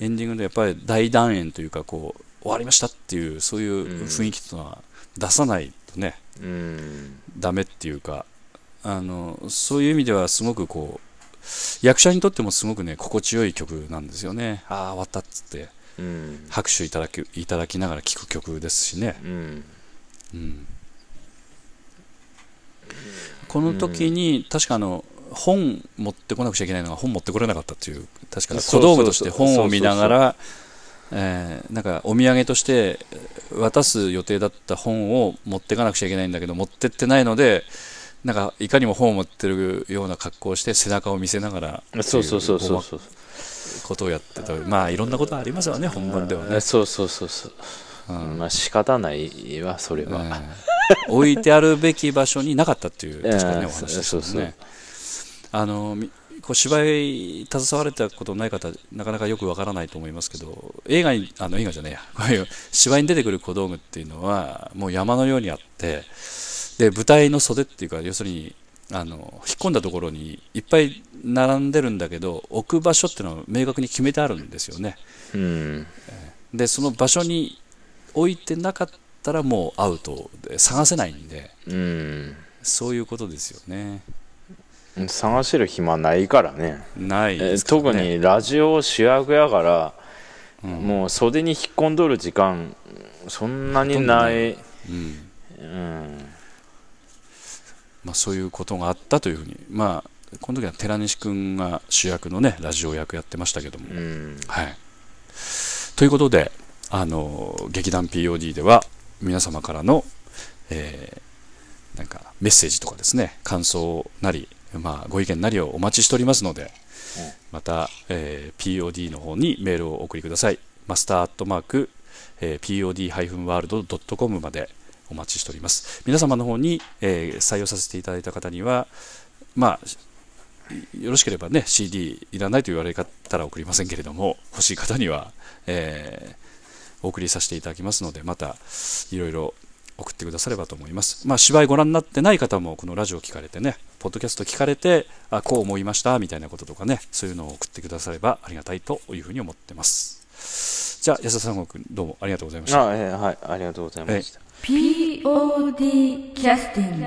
エンディングでやっぱり大団円というかこう終わりましたっていうそういう雰囲気というのは出さないとねうん。ダメっていうかあのそういう意味ではすごくこう役者にとってもすごくね心地よい曲なんですよね。ああ終わったっつってうん。拍手いただきいただきながら聴く曲ですしね、うん。うん、この時に確かあの本持ってこなくちゃいけないのが本持ってこれなかったっていう確か小道具として本を見ながらえーなんかお土産として渡す予定だった本を持っていかなくちゃいけないんだけど持ってってないのでなんかいかにも本を持ってるような格好をして背中を見せながらそうそうそうそうそうことをやってたまあいろんなことありますよね本番ではね、そうそうそうそう。うん。まあ仕方ないわそれは、ええ置いてあるべき場所になかったっていう確かに (laughs) お話でしたそうそうもんねあのみこう芝居携われたことない方なかなかよくわからないと思いますけど映画にあの映画じゃねえや。芝居に出てくる小道具っていうのはもう山のようにあってで舞台の袖っていうか要するにあの引っ込んだところにいっぱい並んでるんだけど置く場所っていうのは明確に決めてあるんですよね。うん。でその場所に置いてなかったらもうアウトで探せないんでうん。そういうことですよね探してる暇ないからね。ないね。特にラジオ主役やから、うん。もう袖に引っ込んどる時間そんなにない。うんうん。まあ、そういうことがあったというふうに。まあこの時は寺西君が主役のねラジオ役やってましたけども、うん。はい。ということであの劇団 POD では皆様からの、えーなんかメッセージとかですね感想なり、まあ、ご意見なりをお待ちしておりますので、また、えー POD の方にメールをお送りください。マスターアットマーク、えー POD-world.com までお待ちしております。皆様の方に、えー採用させていただいた方にはまあよろしければね CD いらないと言われたら送りませんけれども欲しい方には、えーお送りさせていただきますのでまたいろいろ送ってくださればと思います、まあ、芝居ご覧になってない方もこのラジオ聞かれてねポッドキャスト聞かれてあこう思いましたみたいなこととかねそういうのを送ってくださればありがたいというふうに思ってます。じゃあ安田三国どうもありがとうございました。あえーはいありがとうございました、POD キャスティング